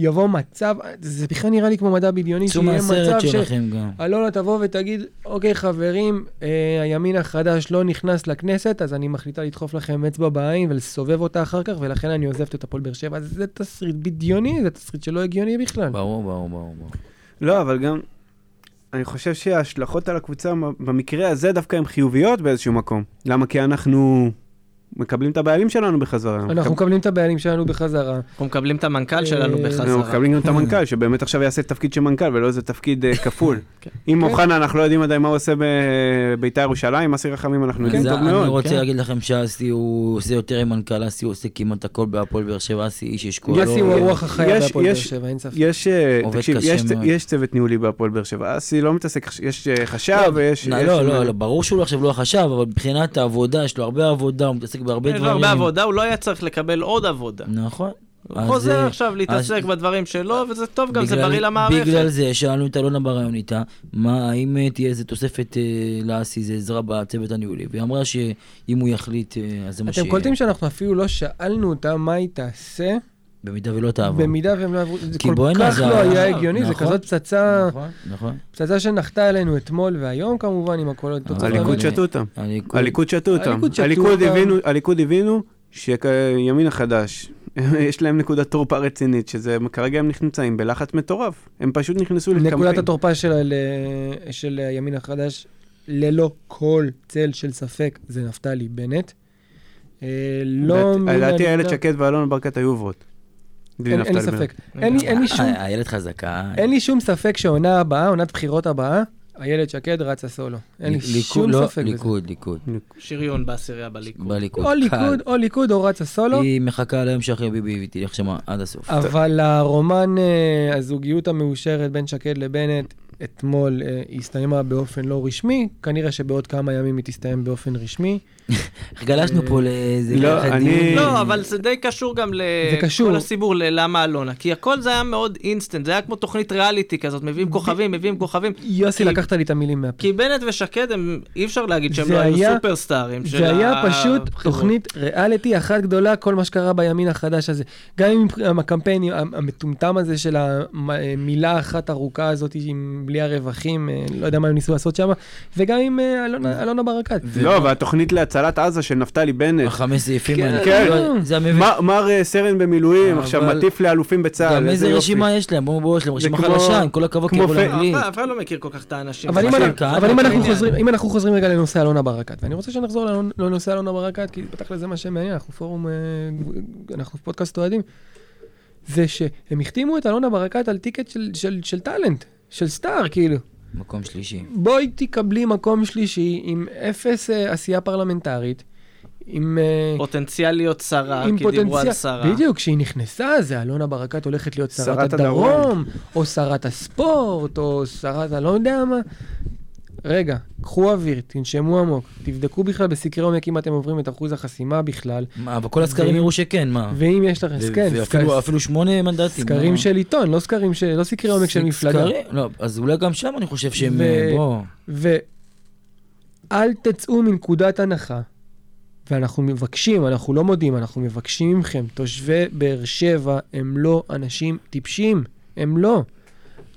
שיבוא מצב, זה בכלל נראה לי כמו מדע בדיוני, שיהיה מצב ש... שלכם גם. אלונה תבוא ותגיד, אוקיי חברים, אה, הימין החדש לא נכנס לכנסת, אז אני מחליטה לדחוף לכם אצבע בעין ולסובב אותה אחר כך, ולכן אני עוזבת את הפועל באר שבע. אז זה תסריט בדיוני, זה תסריט שלא הגיוני בכלל. ברור, ברור, ברור. ברור. לא, אבל גם, אני חושב שההשלכות על הקבוצה במקרה הזה דווקא הן חיוביות באיזשהו מקום. למה? כי אנחנו מקבלים את הבעלים שלנו בחזרה. אנחנו מקבלים את הבעלים שלנו בחזרה. אנחנו מקבלים את המנכ"ל שלנו אה, אנחנו בחזרה. מקבלים גם את המנכ"ל, שבאמת עכשיו יעשה תפקיד של מנכ"ל ולא איזה תפקיד אה, כפול. כן. אם כן. אוחנה, אנחנו לא יודעים עדיין מה הוא עושה בביתר ירושלים, אסי רחמים אנחנו יודעים זה- טוב אני מאוד. רוצה כן. להגיד לכם שאסי הוא עושה יותר עם מנכ"ל, אסי הוא עושה כמעט הכל בהפועל באר שבע, אסי איש אשכול. יסי הוא הרוח החיה בהפועל באר שבע, אין ספק. יש, אה, תקשיב, יש- צוות ניהולי בהפועל באר שבע. אסי לא מתעסק, יש חשב ויש... לא, לא, לא, לא, ברור שהוא עכשיו לא החשב, אבל מבחינת העבודה, יש לו הרבה עבודה, הוא מתעסק בהרבה יש לו דברים. הרבה עבודה, הוא לא היה צריך לקבל עוד עבודה. נכון. הוא אז, חוזר אה, עכשיו להתעסק אז- בדברים שלו, וזה טוב גם, זה בגלל- בריא למערכת. בגלל זה שאלנו את אלונה בריאיון איתה, מה, האם אה, תהיה איזה תוספת אה, לאסי, איזה עזרה בצוות הניהולי, והיא אמרה שאם הוא יחליט, אה, אז זה מה אתם קולטים שאנחנו אפילו לא שאלנו אותה מה היא תעשה, במידה ולא תעבור. במידה והם לא יעברו, זה כל כך זה לא היה- היה הגיוני, זה נכון, כזאת פצצה, נכון, נכון. פצצה שנחתה עלינו אתמול והיום כמובן, עם הכל התוצאות. אבל הליכוד שתו אותם. הליכוד- שתו אותם. הליכוד. הבינו- שימין החדש, יש להם נקודת תורפה רצינית, שזה כרגע הם נמצאים בלחץ מטורף. הם פשוט נכנסו לקמפיין. נקודת התורפה של, של הימין החדש, ללא כל צל של ספק, זה נפתלי בנט. אה, לא לדעתי איילת שקד ואלונה ברקת היו עוברות. אין אין לי. ספק. אין לי- אין לי שום- אה, הילד חזקה. אין לי שום ספק שעונה הבאה, עונת בחירות הבאה, איילת שקד רצה סולו. אין לי שום לא, ספק בזה. ליכוד, ליכוד. שריון בעשירייה בליכוד. בליכוד. או. ליכוד, או ליכוד, או רצה סולו. היא מחכה ליום שאחרי ביבי והיא תלך שמה עד הסוף. אבל הרומן, אה, הזוגיות המאושרת בין שקד לבנט, אתמול אה, הסתיימה באופן לא רשמי, כנראה שבעוד כמה ימים היא תסתיים באופן רשמי. איך גלשנו פה לאיזה... לא, אני-. לא, אבל זה די קשור גם. לכל הסיפור ללמה אלונה. כי הכל זה היה מאוד אינסטנט, זה היה כמו תוכנית ריאליטי כזאת, מביאים כוכבים, מביאים כוכבים. יוסי, לקחת לי את המילים מהפה. כי בנט ושקד, אי אפשר להגיד שהם זה לא היו היה- סופרסטארים של זה היה פשוט. תוכנית ריאליטי אחת גדולה, כל מה שקרה בימין החדש הזה. גם עם הקמפיין המטומטם הזה של המילה האחת ארוכה הזאת, בלי הרווחים, אה, לא יודע מה הם ניסו לעשות שם, וגם עם אה, אלונה- ברקת. לא, והתוכנית להצלת עזה של נפתלי בנט. החמש סעיפים כן, האלה. כן. לא, זה המבין. מר- אה, סרן במילואים, עכשיו אבל- מטיף לאלופים בצה"ל. גם איזה. רשימה יש להם? בואו בואו, יש להם רשימה חלשה, עם כל הכבוד, כאילו פי- לאנגלית. אף אחד לא מכיר כל כך את האנשים. אבל אם זה אנחנו-. חוזרים- רגע לנושא אלונה ברקת, ואני רוצה שנחזור לנושא אלונה ברקת, כי בתכל'ס זה מה שמעניין, אנחנו פורום, אה, אנחנו פודקאסט אוהדים, זה שהם החתימו את אלונה ברקת על ticket של- של- של talent, של star, כאילו. מקום שלישי. בואי תקבלי מקום שלישי עם אפס אה, עשייה פרלמנטרית, עם... אה, פוטנציאל להיות שרה, עם כי דיברו על פוטנציאל, שרה. בדיוק, כשהיא נכנסה, זה אלונה ברקת הולכת להיות שרת, שרת הדרום, הדרום. או שרת הספורט, או שרת הלא יודע מה. רגע, קחו אוויר, תנשמו עמוק, תבדקו בכלל בסקרי עומק אם אתם עוברים את אחוז החסימה בכלל, מה, אבל כל הסקרים יראו שכן, מה? ואם יש ו- כן, סק- אפילו שמונה מנדטים. סקרים? של עיתון, לא סקרים של, לא סקרי עומק של מפלגה. סקרים? לא, אז אולי גם שם אני חושב שהם... אה, בוא. ואל תצאו מנקודת הנחה, ואנחנו מבקשים, אנחנו לא מודים, אנחנו מבקשים מכם, תושבי באר שבע הם לא אנשים טיפשים, הם לא.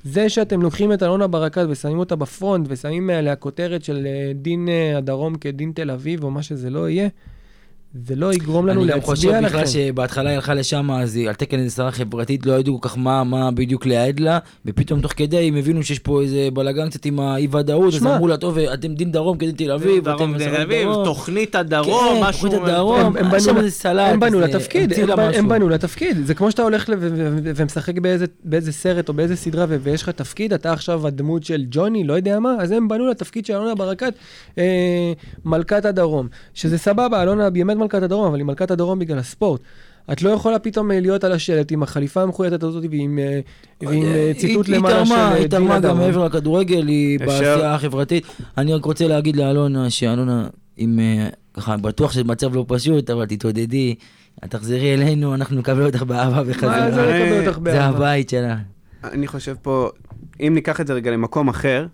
זה שאתם לוקחים את אלונה ברקת ושמים אותה בפרונט ושמים עליה כותרת של אה, דין אה, הדרום כדין תל אביב או מה שזה לא יהיה, זה לא יגרום לנו אני גם חושב להצביע בכלל לכם. שבהתחלה היא הלכה לשם, אז היא על תקן איזה שרה חברתית, לא ידעו כל כך מה, מה בדיוק להעד לה, ופתאום תוך כדי הם הבינו שיש פה איזה בלאגן קצת עם האי-ודאות, אז. אמרו לה, טוב, אתם דין דרום כדין תל אביב, דרום תל אביב, דרום." תוכנית הדרום, כן, משהו... תוכנית הדרום, הם- בנו איזה סלט, הם בנו לתפקיד, הם בנו- הם משהו. בנו לתפקיד. זה כמו שאתה הולך ומשחק באיזה- באיזה סרט או באיזה סדרה ו- ויש לך תפקיד, אתה עכשיו הדמות של ג'וני, לא יודע מה, אז הם בנו לתפקיד של אלונה ברקת, אה, מלכת הדרום. שזה סבבה, אלונה באמת מלכת הדרום, אבל היא מלכת הדרום בגלל הספורט. את לא יכולה פתאום אה, להיות על השלט עם החליפה המחויטת הזאת ועם אה, ועם אה, ציטוט למעלה של תרמה, אה, היא תרמה גם. מעבר לכדורגל, היא בעשייה החברתית. אני רק רוצה להגיד לאלונה, שאלונה, אם ככה, בטוח שזה מצב לא פשוט, אבל תתעודדי, את תחזרי אלינו, אנחנו נקבל אותך באהבה מה זה בחזרה. לקבל אותך זה? הבית שלה. אני חושב פה, אם ניקח את זה רגע למקום אחר,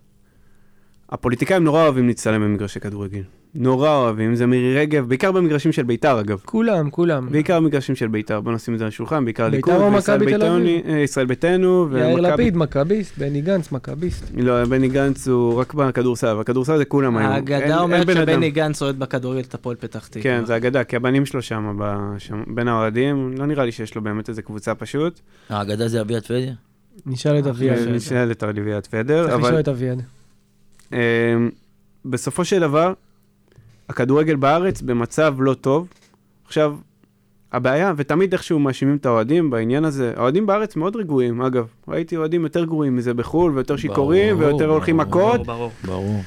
הפוליטיקאים נורא אוהבים להצטלם במגרשי כדורגל. נורא אוהבים, זה מירי רגב, בעיקר במגרשים של ביתר אגב. כולם, כולם. בעיקר במגרשים של ביתר, בוא נשים את זה על השולחן, בעיקר ביתר ליכוד, או וישראל מכבי תל ביתנו, אביב? אה, ישראל ביתנו, יאיר לפיד, מכביסט, בני גנץ, מכביסט. לא, בני גנץ הוא רק בכדורסל, בכדורסל זה כולם היו. אין- האגדה אומרת. שבני גנץ אוהד בכדורגל את הפועל פתח תקווה. כן, זה אגדה, כי הבנים שלו שם, בין האוהדים, לא נראה לי שיש לו באמת איזה קבוצה פשוט. האגדה זה אביעד פדר? נשאל את אביעד. אה, נשאל את אליביאת פדר, צריך לשאול אבל את אביעד. אה, בסופו של דבר, הכדורגל בארץ במצב לא טוב. עכשיו, הבעיה, ותמיד איכשהו מאשימים את האוהדים בעניין הזה, האוהדים בארץ מאוד רגועים, אגב, ראיתי אוהדים יותר גרועים מזה בחו"ל, ויותר שיכורים, ברור, ויותר הולכים ברור. מכות, ברור, ברור. ברור.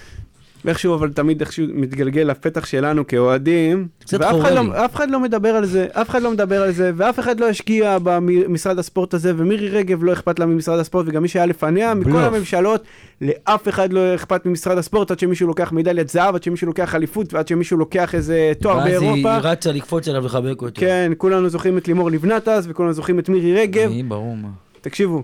ואיכשהו, אבל תמיד איכשהו מתגלגל לפתח שלנו כאוהדים, ואף אחד. לא, אף אחד לא מדבר על זה, אף אחד לא מדבר על זה, ואף אחד לא השקיע במשרד הספורט הזה, ומירי רגב לא אכפת לה ממשרד הספורט, וגם מי שהיה לפניה, מכל בלוף. הממשלות, לאף אחד לא אכפת ממשרד הספורט, עד שמישהו לוקח מדליית זהב, עד שמישהו לוקח אליפות, ועד שמישהו לוקח איזה תואר ואז היא באירופה. רצה לקפוץ עליו לחבק אותו. כן, כולנו זוכרים את לימור לבנת אז, וכולנו זוכרים את מירי רגב. אני, ברור מה. תקשיבו,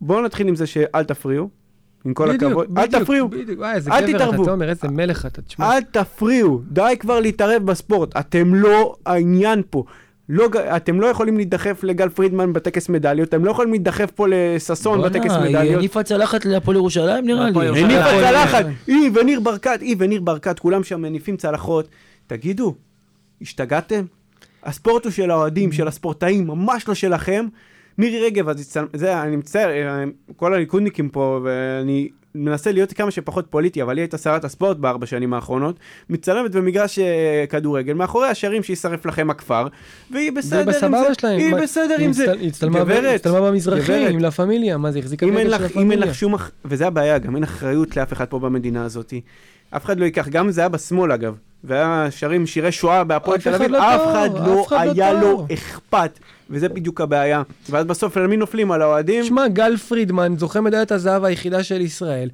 בואו נתחיל עם זה שאל תפריעו, עם כל בדיוק, הכבוד. אל תפריעו, בדיוק, וואי, איזה אל גבר אתה, תתערבו. תומר, איזה מלך אתה, תשמע. אל תפריעו, די כבר להתערב בספורט, אתם לא העניין פה. לא, אתם לא יכולים להידחף לגל פרידמן בטקס מדליות, אתם לא יכולים להידחף פה לששון בטקס בואנה, היא מדליות. הניפה צלחת להפועל ירושלים נראה לי. הניפה צלחת. היא וניר ברקת, היא וניר ברקת, כולם שם מניפים צלחות. תגידו, השתגעתם? הספורט הוא של האוהדים, של הספורטאים, ממש לא שלכם. מירי רגב, אז הצטל... זה, אני מצטער, אה, כל הליכודניקים פה, ואני מנסה להיות כמה שפחות פוליטי, אבל היא הייתה שרת הספורט בארבע שנים האחרונות, מצטלמת במגרש אה, כדורגל, מאחורי השערים שישרף לכם הכפר, והיא בסדר עם זה. שלהם. היא מה, בסדר היא עם זה. גברת, הצטלמה במזרחים, גברת. עם לה פמיליה, מה זה, החזיקה אם אין לך, שום, וזה הבעיה, גם אין אחריות לאף אחד פה במדינה הזאת. אף אחד לא ייקח, גם זה היה בשמאל אגב, והיה שרים שירי שואה בהפועל תל אביב, לא אף אחד לא אחד לא היה לו. אכפת, וזה בדיוק הבעיה. ואז בסוף על מי נופלים? על האוהדים? שמע, גל פרידמן, זוכה מדליית הזהב היחידה של ישראל,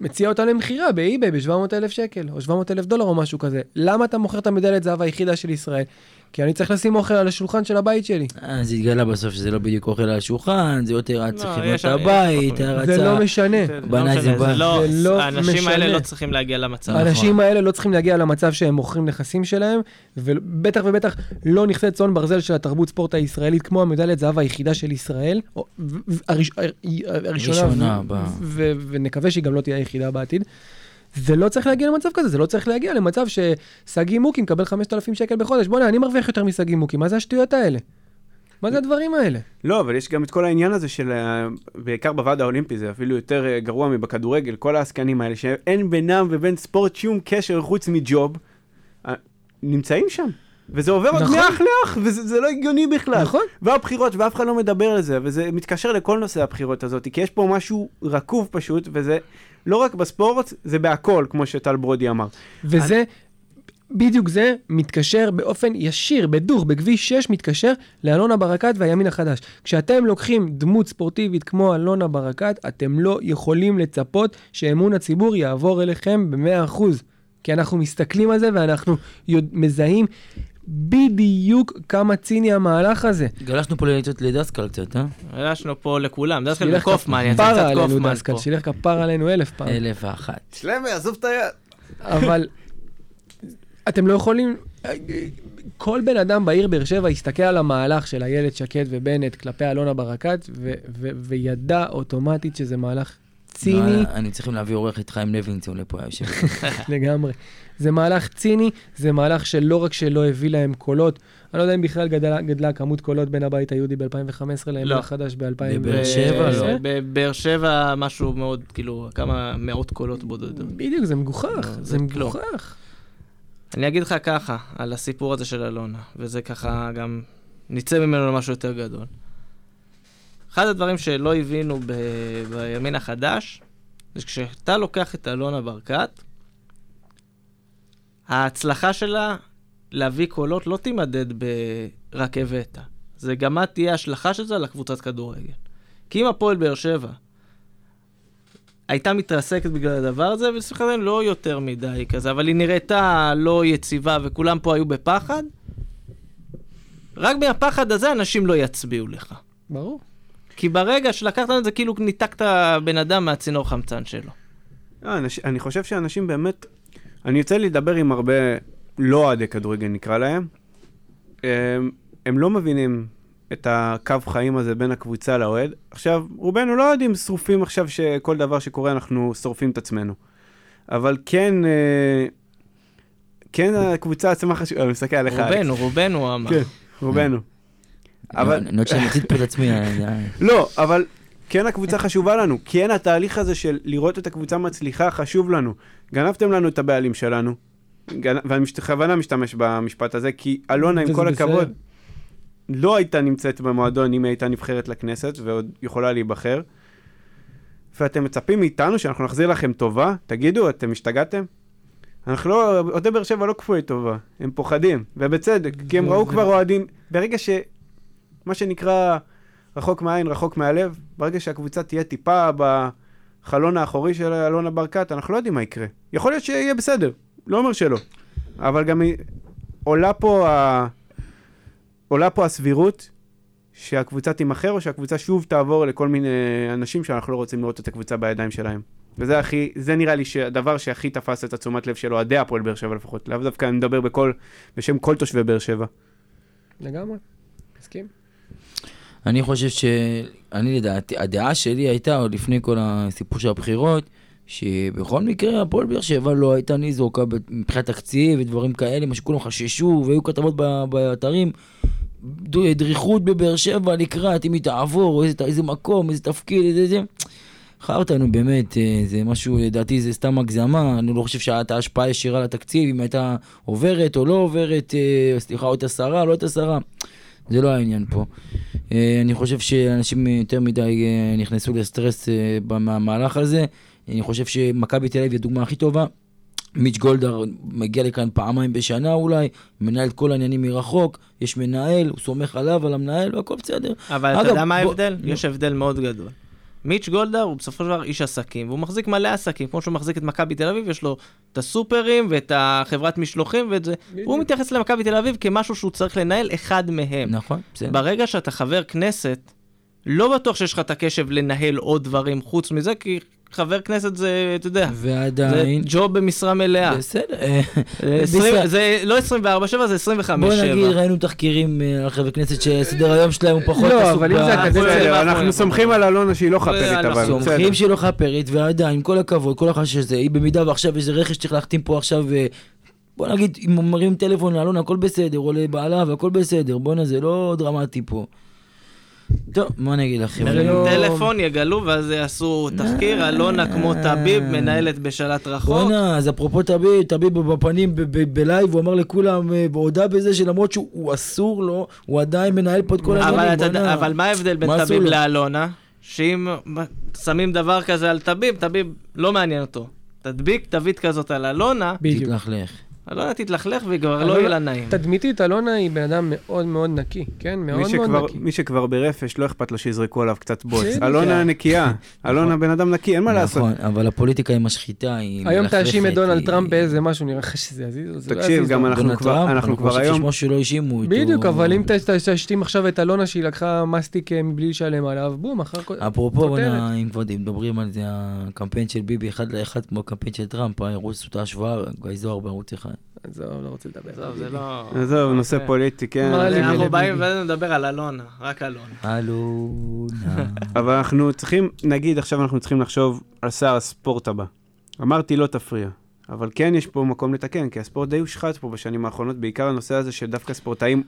מציע אותה למכירה באי-ביי ב-700 אלף שקל, או 700 אלף דולר או משהו כזה. למה אתה מוכר את המדליית זהב היחידה של ישראל? כי אני צריך לשים אוכל על השולחן של הבית שלי. אה, זה התגלה בסוף שזה לא בדיוק אוכל על השולחן, זה יותר היה צריך לא, לבנות את הבית, היה זה. לא משנה. בנה לא משנה, זה בית. לא, זה לא האנשים האלה משנה. לא צריכים להגיע למצב. נכון. האנשים האלה לא צריכים להגיע למצב שהם מוכרים נכסים שלהם, ובטח ובטח לא נכסי צאן ברזל של התרבות ספורט הישראלית, כמו המדליית זהב היחידה של ישראל, הראשונה, ונקווה שהיא גם לא תהיה היחידה בעתיד. זה לא צריך להגיע למצב כזה, זה לא צריך להגיע למצב ששגיא מוקי מקבל 5,000 שקל בחודש. בוא'נה, אני מרוויח יותר משגיא מוקי, מה זה השטויות האלה? מה זה הדברים האלה? לא, אבל יש גם את כל העניין הזה של, בעיקר בוועד האולימפי, זה אפילו יותר אה, גרוע מבכדורגל, כל העסקנים האלה, שאין בינם ובין ספורט שום קשר חוץ מג'וב, אה, נמצאים שם. וזה עובר עוד נכון. מאח לאח, וזה זה לא הגיוני בכלל. נכון. והבחירות, ואף אחד לא מדבר על זה, וזה מתקשר לכל נושא הבחירות הזאת, כי יש פה משהו רקוב פשוט, וזה לא רק בספורט, זה בהכל, כמו שטל ברודי אמר. וזה, בדיוק זה, מתקשר באופן ישיר, בדוך, בכביש 6, מתקשר לאלונה ברקת והימין החדש. כשאתם לוקחים דמות ספורטיבית כמו אלונה ברקת, אתם לא יכולים לצפות שאמון הציבור יעבור אליכם ב-100%. כי אנחנו מסתכלים על זה ואנחנו מזהים בדיוק כמה ציני המהלך הזה. גלשנו פה לדסקל קצת, אה? הלכנו פה לכולם, דווקא שילך לקופמן, יצא קצת עלינו קופמן דסקל, פה. שילך כפרה עלינו אלף פעם. אלף ואחת. שלמה, עזוב את היד. אבל אתם לא יכולים... כל בן אדם בעיר באר שבע יסתכל על המהלך של איילת שקד ובנט כלפי אלונה ברקת, ו- ו- וידע אוטומטית שזה מהלך ציני לא, אני צריכים להביא עורך את חיים לוינסון לפה, יושב. לגמרי. זה מהלך ציני, זה מהלך שלא רק שלא הביא להם קולות, אני לא יודע אם בכלל גדלה, גדלה כמות קולות בין הבית היהודי ב-2015 לימין לא. החדש ב-2000. בבאר שבע, לא. בבאר שבע משהו מאוד, כאילו, כמה מאות קולות בודדות. בדיוק, זה מגוחך, לא, זה. מגוחך. אני אגיד לך ככה, על הסיפור הזה של אלונה, וזה ככה גם, נצא ממנו למשהו יותר גדול. אחד הדברים שלא הבינו ב... בימין החדש, זה כשאתה לוקח את אלונה ברקת, ההצלחה שלה להביא קולות לא תימדד ב"רק הבאת". זה גם מה תהיה ההשלכה של זה על הקבוצת כדורגל. כי אם הפועל באר שבע הייתה מתרסקת בגלל הדבר הזה, ולשמחתנו לא יותר מדי כזה, אבל היא נראתה לא יציבה וכולם פה היו בפחד, רק מהפחד הזה אנשים לא יצביעו לך. ברור. כי ברגע שלקחת את זה, כאילו ניתקת בן אדם מהצינור חמצן שלו. לא, אנש, אני חושב שאנשים באמת, אני יוצא לדבר עם הרבה לא אוהדי כדורגל נקרא להם, הם, הם לא מבינים את הקו חיים הזה בין הקבוצה לאוהד. עכשיו, רובנו לא יודעים שרופים עכשיו שכל דבר שקורה אנחנו שורפים את עצמנו. אבל כן, אה, כן הקבוצה עצמה חשובה, אני מסתכל עליך. רובנו, רובנו אמר. כן, רובנו. אבל... אני עוד שאני מצית פה את עצמי, אה, לא, אבל כן הקבוצה חשובה לנו. כן התהליך הזה של לראות את הקבוצה מצליחה חשוב לנו. גנבתם לנו את הבעלים שלנו. ואני בכוונה משתמש במשפט הזה, כי אלונה, עם כל. הכבוד, לא הייתה נמצאת במועדון אם היא הייתה נבחרת לכנסת, ועוד יכולה להיבחר. ואתם מצפים מאיתנו שאנחנו נחזיר לכם טובה? תגידו, אתם השתגעתם? אנחנו לא, אוהדי באר שבע לא כפויי טובה, הם פוחדים, ובצדק, כי הם ראו כבר אוהדים, ברגע ש... מה שנקרא רחוק מהעין, רחוק מהלב, ברגע שהקבוצה תהיה טיפה בחלון האחורי של אלונה ברקת, אנחנו לא יודעים מה יקרה. יכול להיות שיהיה בסדר, לא אומר שלא. אבל גם עולה פה, ה... עולה פה הסבירות שהקבוצה תימכר, או שהקבוצה שוב תעבור לכל מיני אנשים שאנחנו לא רוצים לראות את הקבוצה בידיים שלהם. וזה הכי, זה נראה לי שהדבר שהכי תפס את התשומת לב של אוהדי הפועל באר שבע לפחות. לאו דווקא אני מדבר בכל, בשם כל תושבי באר שבע. לגמרי. אני חושב ש... אני לדעתי, הדעה שלי הייתה עוד לפני כל הסיפור של הבחירות, שבכל מקרה הפועל באר שבע לא הייתה ניזוקה מבחינת תקציב ודברים כאלה, מה שכולם חששו, והיו כתבות באתרים. דריכות בבאר שבע לקראת, אם היא תעבור, או איזה, איזה מקום, איזה תפקיד, איזה זה. חרטא, נו באמת, אה, זה משהו, לדעתי זה סתם הגזמה, אני לא חושב שהייתה השפעה ישירה לתקציב, אם הייתה עוברת או לא עוברת, אה, סליחה, או הייתה שרה, לא הייתה שרה. זה לא העניין פה. אה, אני חושב שאנשים יותר מדי אה, נכנסו לסטרס אה, במהלך הזה. אני חושב שמכבי תל אביב היא הדוגמה הכי טובה. מיץ' גולדהר מגיע לכאן פעמיים בשנה אולי, מנהל את כל העניינים מרחוק, יש מנהל, הוא סומך עליו, על המנהל, והכל בסדר. אבל אתה אגב, יודע מה בוא- ההבדל? נו. יש הבדל מאוד גדול. מיץ' גולדהר הוא בסופו של דבר איש עסקים, והוא מחזיק מלא עסקים, כמו שהוא מחזיק את מכבי תל אביב, יש לו את הסופרים ואת החברת משלוחים ואת זה. הוא מתייחס למכבי תל אביב כמשהו שהוא צריך לנהל אחד מהם. נכון, בסדר. ברגע שאתה חבר כנסת, לא בטוח שיש לך את הקשב לנהל עוד דברים חוץ מזה, כי חבר כנסת זה, אתה יודע, זה ועדיין, ג'וב במשרה מלאה. בסדר. אה, זה. 20 זה לא 24-7, זה 25-7. בוא נגיד, ראינו תחקירים אה, על חברי כנסת שסדר היום שלהם הוא פחות לא, עסוק אבל אם זה הקדנציה- בסדר, אנחנו- סומכים על אלונה שהיא לא חפרית, אנחנו אבל בסדר. סומכים שהיא לא חפרית, ועדיין, עם כל הכבוד, כל החשש הזה, היא במידה ועכשיו איזה רכש שצריך להחתים פה עכשיו, אה, בוא נגיד, אם מרים טלפון לאלונה, הכל בסדר, או לבעלה, והכל בסדר, בואנה, זה לא דרמטי פה. טוב, מה אני אגיד לכם? זה מרים לא- טלפון, יגלו, ואז יעשו תחקיר, אלונה כמו טביב, מנהלת בשלט רחוק. בואנה, אז אפרופו טביב, טביב בפנים ב- ב- ב live, הוא אמר לכולם, אה, הודה בזה שלמרות שהוא הוא אסור לו, הוא עדיין מנהל פה את כל העניינים, בואנה. אבל מה ההבדל בין טביב לו? לאלונה? שאם שמים דבר כזה על טביב, טביב לא מעניין אותו. תדביק תווית כזאת על אלונה, בדיוק. תתלכלך. אלונה תתלכלך וכבר אלונה- לא יהיה לה נעים. תדמיתית, אלונה היא בן אדם מאוד מאוד נקי, כן? מאוד מאוד שכבר- נקי. מי שכבר ברפש, לא אכפת לו שיזרקו עליו קצת בוץ. בדיוק. אלונה נקייה, אלונה בן אדם נקי, אין מה לעשות. נכון, אבל הפוליטיקה היא משחיתה, היא היום מלכלכת, תאשים את דונלד טראמפ באיזה משהו, נראה לך שזה יזיז? לא תקשיב, גם. אנחנו כבר- טראמפ, אנחנו אני כבר חושב היום- ששמו שלא האשימו אותו. בדיוק, אבל אם תשתים עכשיו את אלונה שהיא לקחה מסטיק אה, מבלי לשלם עליו, בום, אחר כל... אפרופו, אם כבר מדברים על זה, הקמפיין של ביבי אחד לאחד כמו הקמפיין של טראמפ, הערוץ אותה השוואה, גיא זוהר בערוץ אחד. עזוב, לא רוצה לדבר. עזוב, זה לא... עזוב, נושא זה- פוליטי, כן. אנחנו? באים ונדבר על אלונה, רק אלונה. אלונה. אבל אנחנו צריכים, נגיד עכשיו אנחנו צריכים לחשוב על שר הספורט הבא. אמרתי לא תפריע, אבל כן יש פה מקום לתקן, כי הספורט די הושחת פה בשנים האחרונות, בעיקר הנושא הזה של דווקא ספורטאים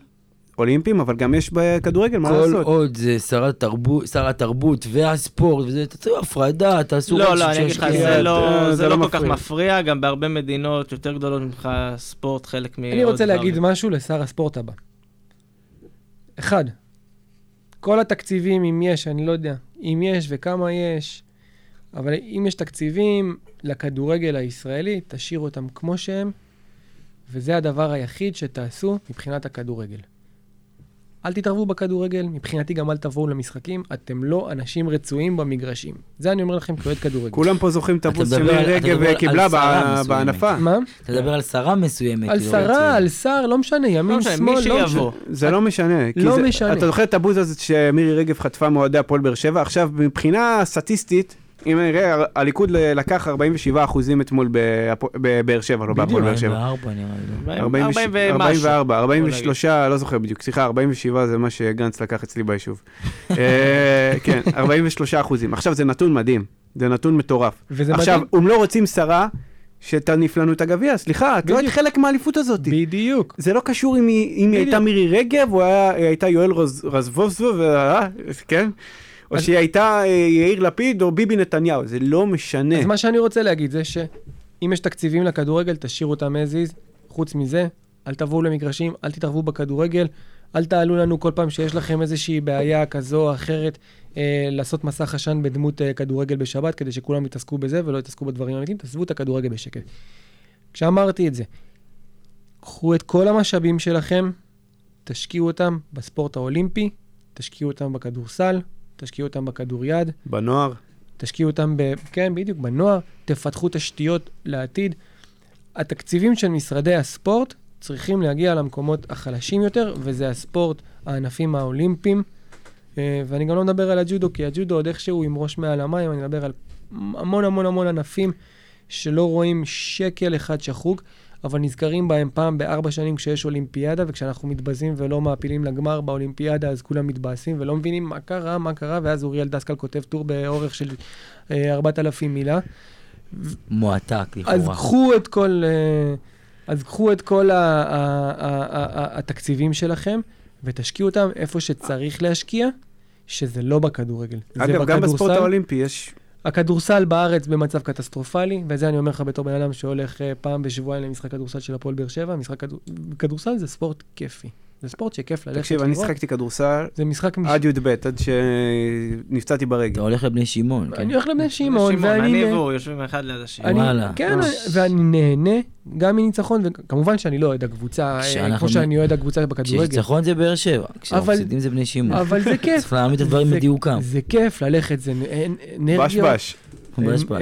אולימפיים, אבל גם יש בכדורגל, מה כל לעשות? עוד זה שר התרבות- שר התרבות והספורט, וזה, תעשו הפרדה, תעשו... לא, לא, אני אגיד לך. זה לא- זה לא לא כל כך מפריע. גם בהרבה מדינות יותר גדולות ממך ספורט, חלק מעוד אני רוצה להגיד. משהו לשר הספורט הבא. אחד, כל התקציבים, אם יש, אני לא יודע, אם יש וכמה יש, אבל אם יש תקציבים לכדורגל הישראלי, תשאירו אותם כמו שהם, וזה הדבר היחיד שתעשו מבחינת הכדורגל. אל תתערבו בכדורגל, מבחינתי גם אל תבואו למשחקים, אתם לא אנשים רצויים במגרשים. זה אני אומר לכם כאוהד כדורגל. כולם פה זוכרים את הבוס שמירי רגב על קיבלה שרה ב- מסוימת. בהנפה. מה? אתה מדבר על שרה מסוימת. על כאילו, שרה. על שר, לא משנה, ימין, משנה, שמאל, מי לא. משנה. זה לא משנה. לא משנה. אתה זוכר את הבוז הזה שמירי רגב חטפה מאוהדי הפועל באר שבע? עכשיו, מבחינה סטטיסטית, אם נראה, הליכוד ל- לקח 47 אחוזים אתמול בבאר שבע, לא בהפועל באר שבע. 44 נראה לי. 40 40 ומשהו. 44, 43, לא זוכר בדיוק, סליחה, 47 זה מה שגנץ לקח אצלי ביישוב. אה, כן, 43 אחוזים. עכשיו, זה נתון מדהים, זה נתון מטורף. עכשיו. הם לא רוצים שרה שתניף לנו את הגביע, סליחה, את לא היית בדיוק. חלק מהאליפות הזאת. בדיוק. זה לא קשור אם היא, אם בדיוק. הייתה מירי רגב, או הייתה יואל רז, רזבוזוב, אה, כן? או אז- שהיא הייתה אה, יאיר לפיד או ביבי נתניהו, זה לא משנה. אז מה שאני רוצה להגיד זה שאם יש תקציבים לכדורגל, תשאירו אותם as is. חוץ מזה, אל תבואו למגרשים, אל תתערבו בכדורגל, אל תעלו לנו כל פעם שיש לכם איזושהי בעיה כזו או אחרת, אה, לעשות מסך עשן בדמות אה, כדורגל בשבת, כדי שכולם יתעסקו בזה ולא יתעסקו בדברים האמיתיים, תעזבו את הכדורגל בשקט. כשאמרתי את זה, קחו את כל המשאבים שלכם, תשקיעו אותם בספורט האולימפי, תשקיעו אותם בכדורסל, תשקיעו אותם בכדוריד, בנוער. תשקיעו אותם, ב, כן, בדיוק, בנוער, תפתחו תשתיות לעתיד. התקציבים של משרדי הספורט צריכים להגיע למקומות החלשים יותר, וזה הספורט, הענפים האולימפיים. אה, ואני גם לא מדבר על הג'ודו, כי הג'ודו עוד איכשהו עם ראש מעל המים, אני מדבר על המון המון המון ענפים שלא רואים שקל אחד שחוק, אבל נזכרים בהם פעם בארבע שנים כשיש אולימפיאדה, וכשאנחנו מתבזים ולא מעפילים לגמר באולימפיאדה, אז כולם מתבאסים ולא מבינים מה קרה, מה קרה, ואז אוריאל דסקל כותב טור באורך של אה, 4,000 מילה. מועתק, לכאורה. אז קחו את כל, אה, אז קחו את כל ה- ה- ה- ה- ה- התקציבים שלכם ותשקיעו אותם איפה שצריך להשקיע, שזה לא בכדורגל. זה אגב, גם בספורט בכדורסל. האולימפי יש... הכדורסל בארץ במצב קטסטרופלי, וזה אני אומר לך בתור בן אדם שהולך אה, פעם בשבועיים למשחק כדורסל של הפועל באר שבע. משחק כדור... כדורסל זה ספורט כיפי. זה ספורט שכיף ללכת תקשיב, אני לראות. שיחקתי כדורסל זה משחק... מש... עד י"ב, עד שנפצעתי ברגל. אתה הולך לבני שמעון, כן? אני הולך לבני שמעון, ואני... אני והוא יושבים אחד ליד השני. אני, וואלה. כן. אני- ואני נהנה גם מניצחון, וכמובן שאני לא אוהד הקבוצה, אה, כמו שאני אוהד הקבוצה בכדורגל. כשניצחון זה באר שבע, כשמפסידים זה בני שמעון. אבל זה כיף. צריך להעמיד את הדברים בדיוקם. זה כיף ללכת, זה אנ- אנרגיות. בש.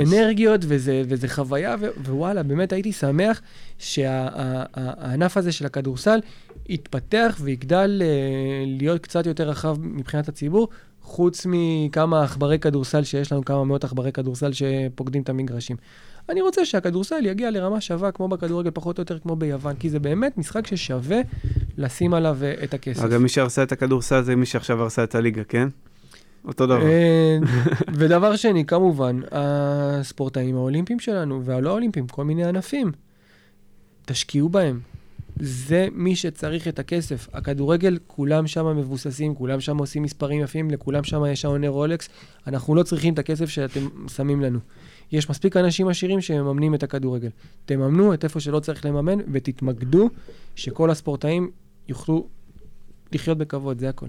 אנרגיות, וזה, וזה חוויה, ו, ווואלה, באמת הייתי שמח שהענף הזה של הכדורסל יתפתח ויגדל אה, להיות קצת יותר רחב מבחינת הציבור, חוץ מכמה עכברי כדורסל שיש לנו, כמה מאות עכברי כדורסל שפוקדים את המגרשים. אני רוצה שהכדורסל יגיע לרמה שווה כמו בכדורגל, פחות או יותר כמו ביוון, כי זה באמת משחק ששווה לשים עליו אה, את הכסף. אגב, מי שהרסה את הכדורסל זה מי שעכשיו הרסה את הליגה, כן? אותו דבר. אה, ודבר שני, כמובן, הספורטאים האולימפיים שלנו, והלא אולימפיים, כל מיני ענפים, תשקיעו בהם. זה מי שצריך את הכסף. הכדורגל, כולם שם מבוססים, כולם שם עושים מספרים יפים, לכולם שם יש שעוני רולקס. אנחנו לא צריכים את הכסף שאתם שמים לנו. יש מספיק אנשים עשירים שמממנים את הכדורגל. תממנו את איפה שלא צריך לממן, ותתמקדו שכל הספורטאים יוכלו לחיות בכבוד, זה הכל.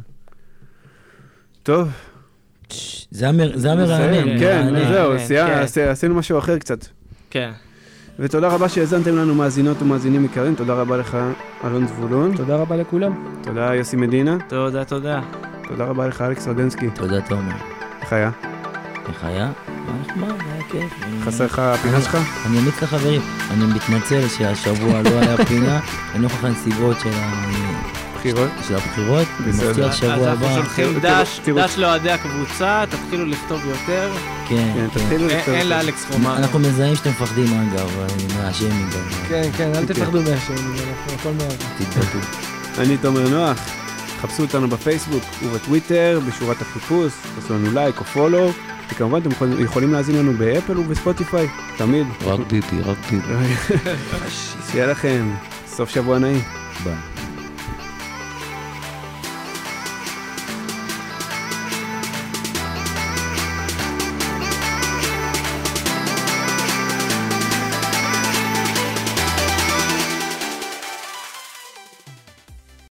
טוב, זה המר- זה המרענן. כן. זהו, כן, כן. עשי- עשינו משהו אחר קצת. כן. ותודה רבה שהאזנתם לנו מאזינות ומאזינים יקרים, תודה רבה לך, אלון זבולון, תודה רבה לכולם. תודה יוסי מדינה, תודה, תודה. תודה רבה לך אלכס רדנסקי, תודה, תומר. איך היה? איך היה? מה נחמד, היה כיף. חסר לך הפינה שלך? אני אמיץ לחברים, אני מתנצל שהשבוע לא היה פינה, לנוכח הנסיבות של ה- בחירות? של הבחירות. מבטיח אז שבוע אנחנו הבא, שולחים תראו, דש, תראו. דש לאוהדי הקבוצה, תתחילו לכתוב יותר. כן, כן, כן. תתחילו אין- לכתוב. אין לאלכס חומה. אנחנו מזהים שאתם מפחדים אגב, מהשיימינג, אבל כן, כן, אל כן. תפחדו מהשיים, אנחנו הכל. תתבטאו. אני תומר נוח, חפשו אותנו בפייסבוק ובטוויטר, בשורת החיפוש, תעשו לנו לייק או follow, וכמובן אתם יכולים- להאזין לנו באפל ובספוטיפיי, תמיד. רק ביבי, רק ביבי. שיהיה לכם סוף שבוע נעים.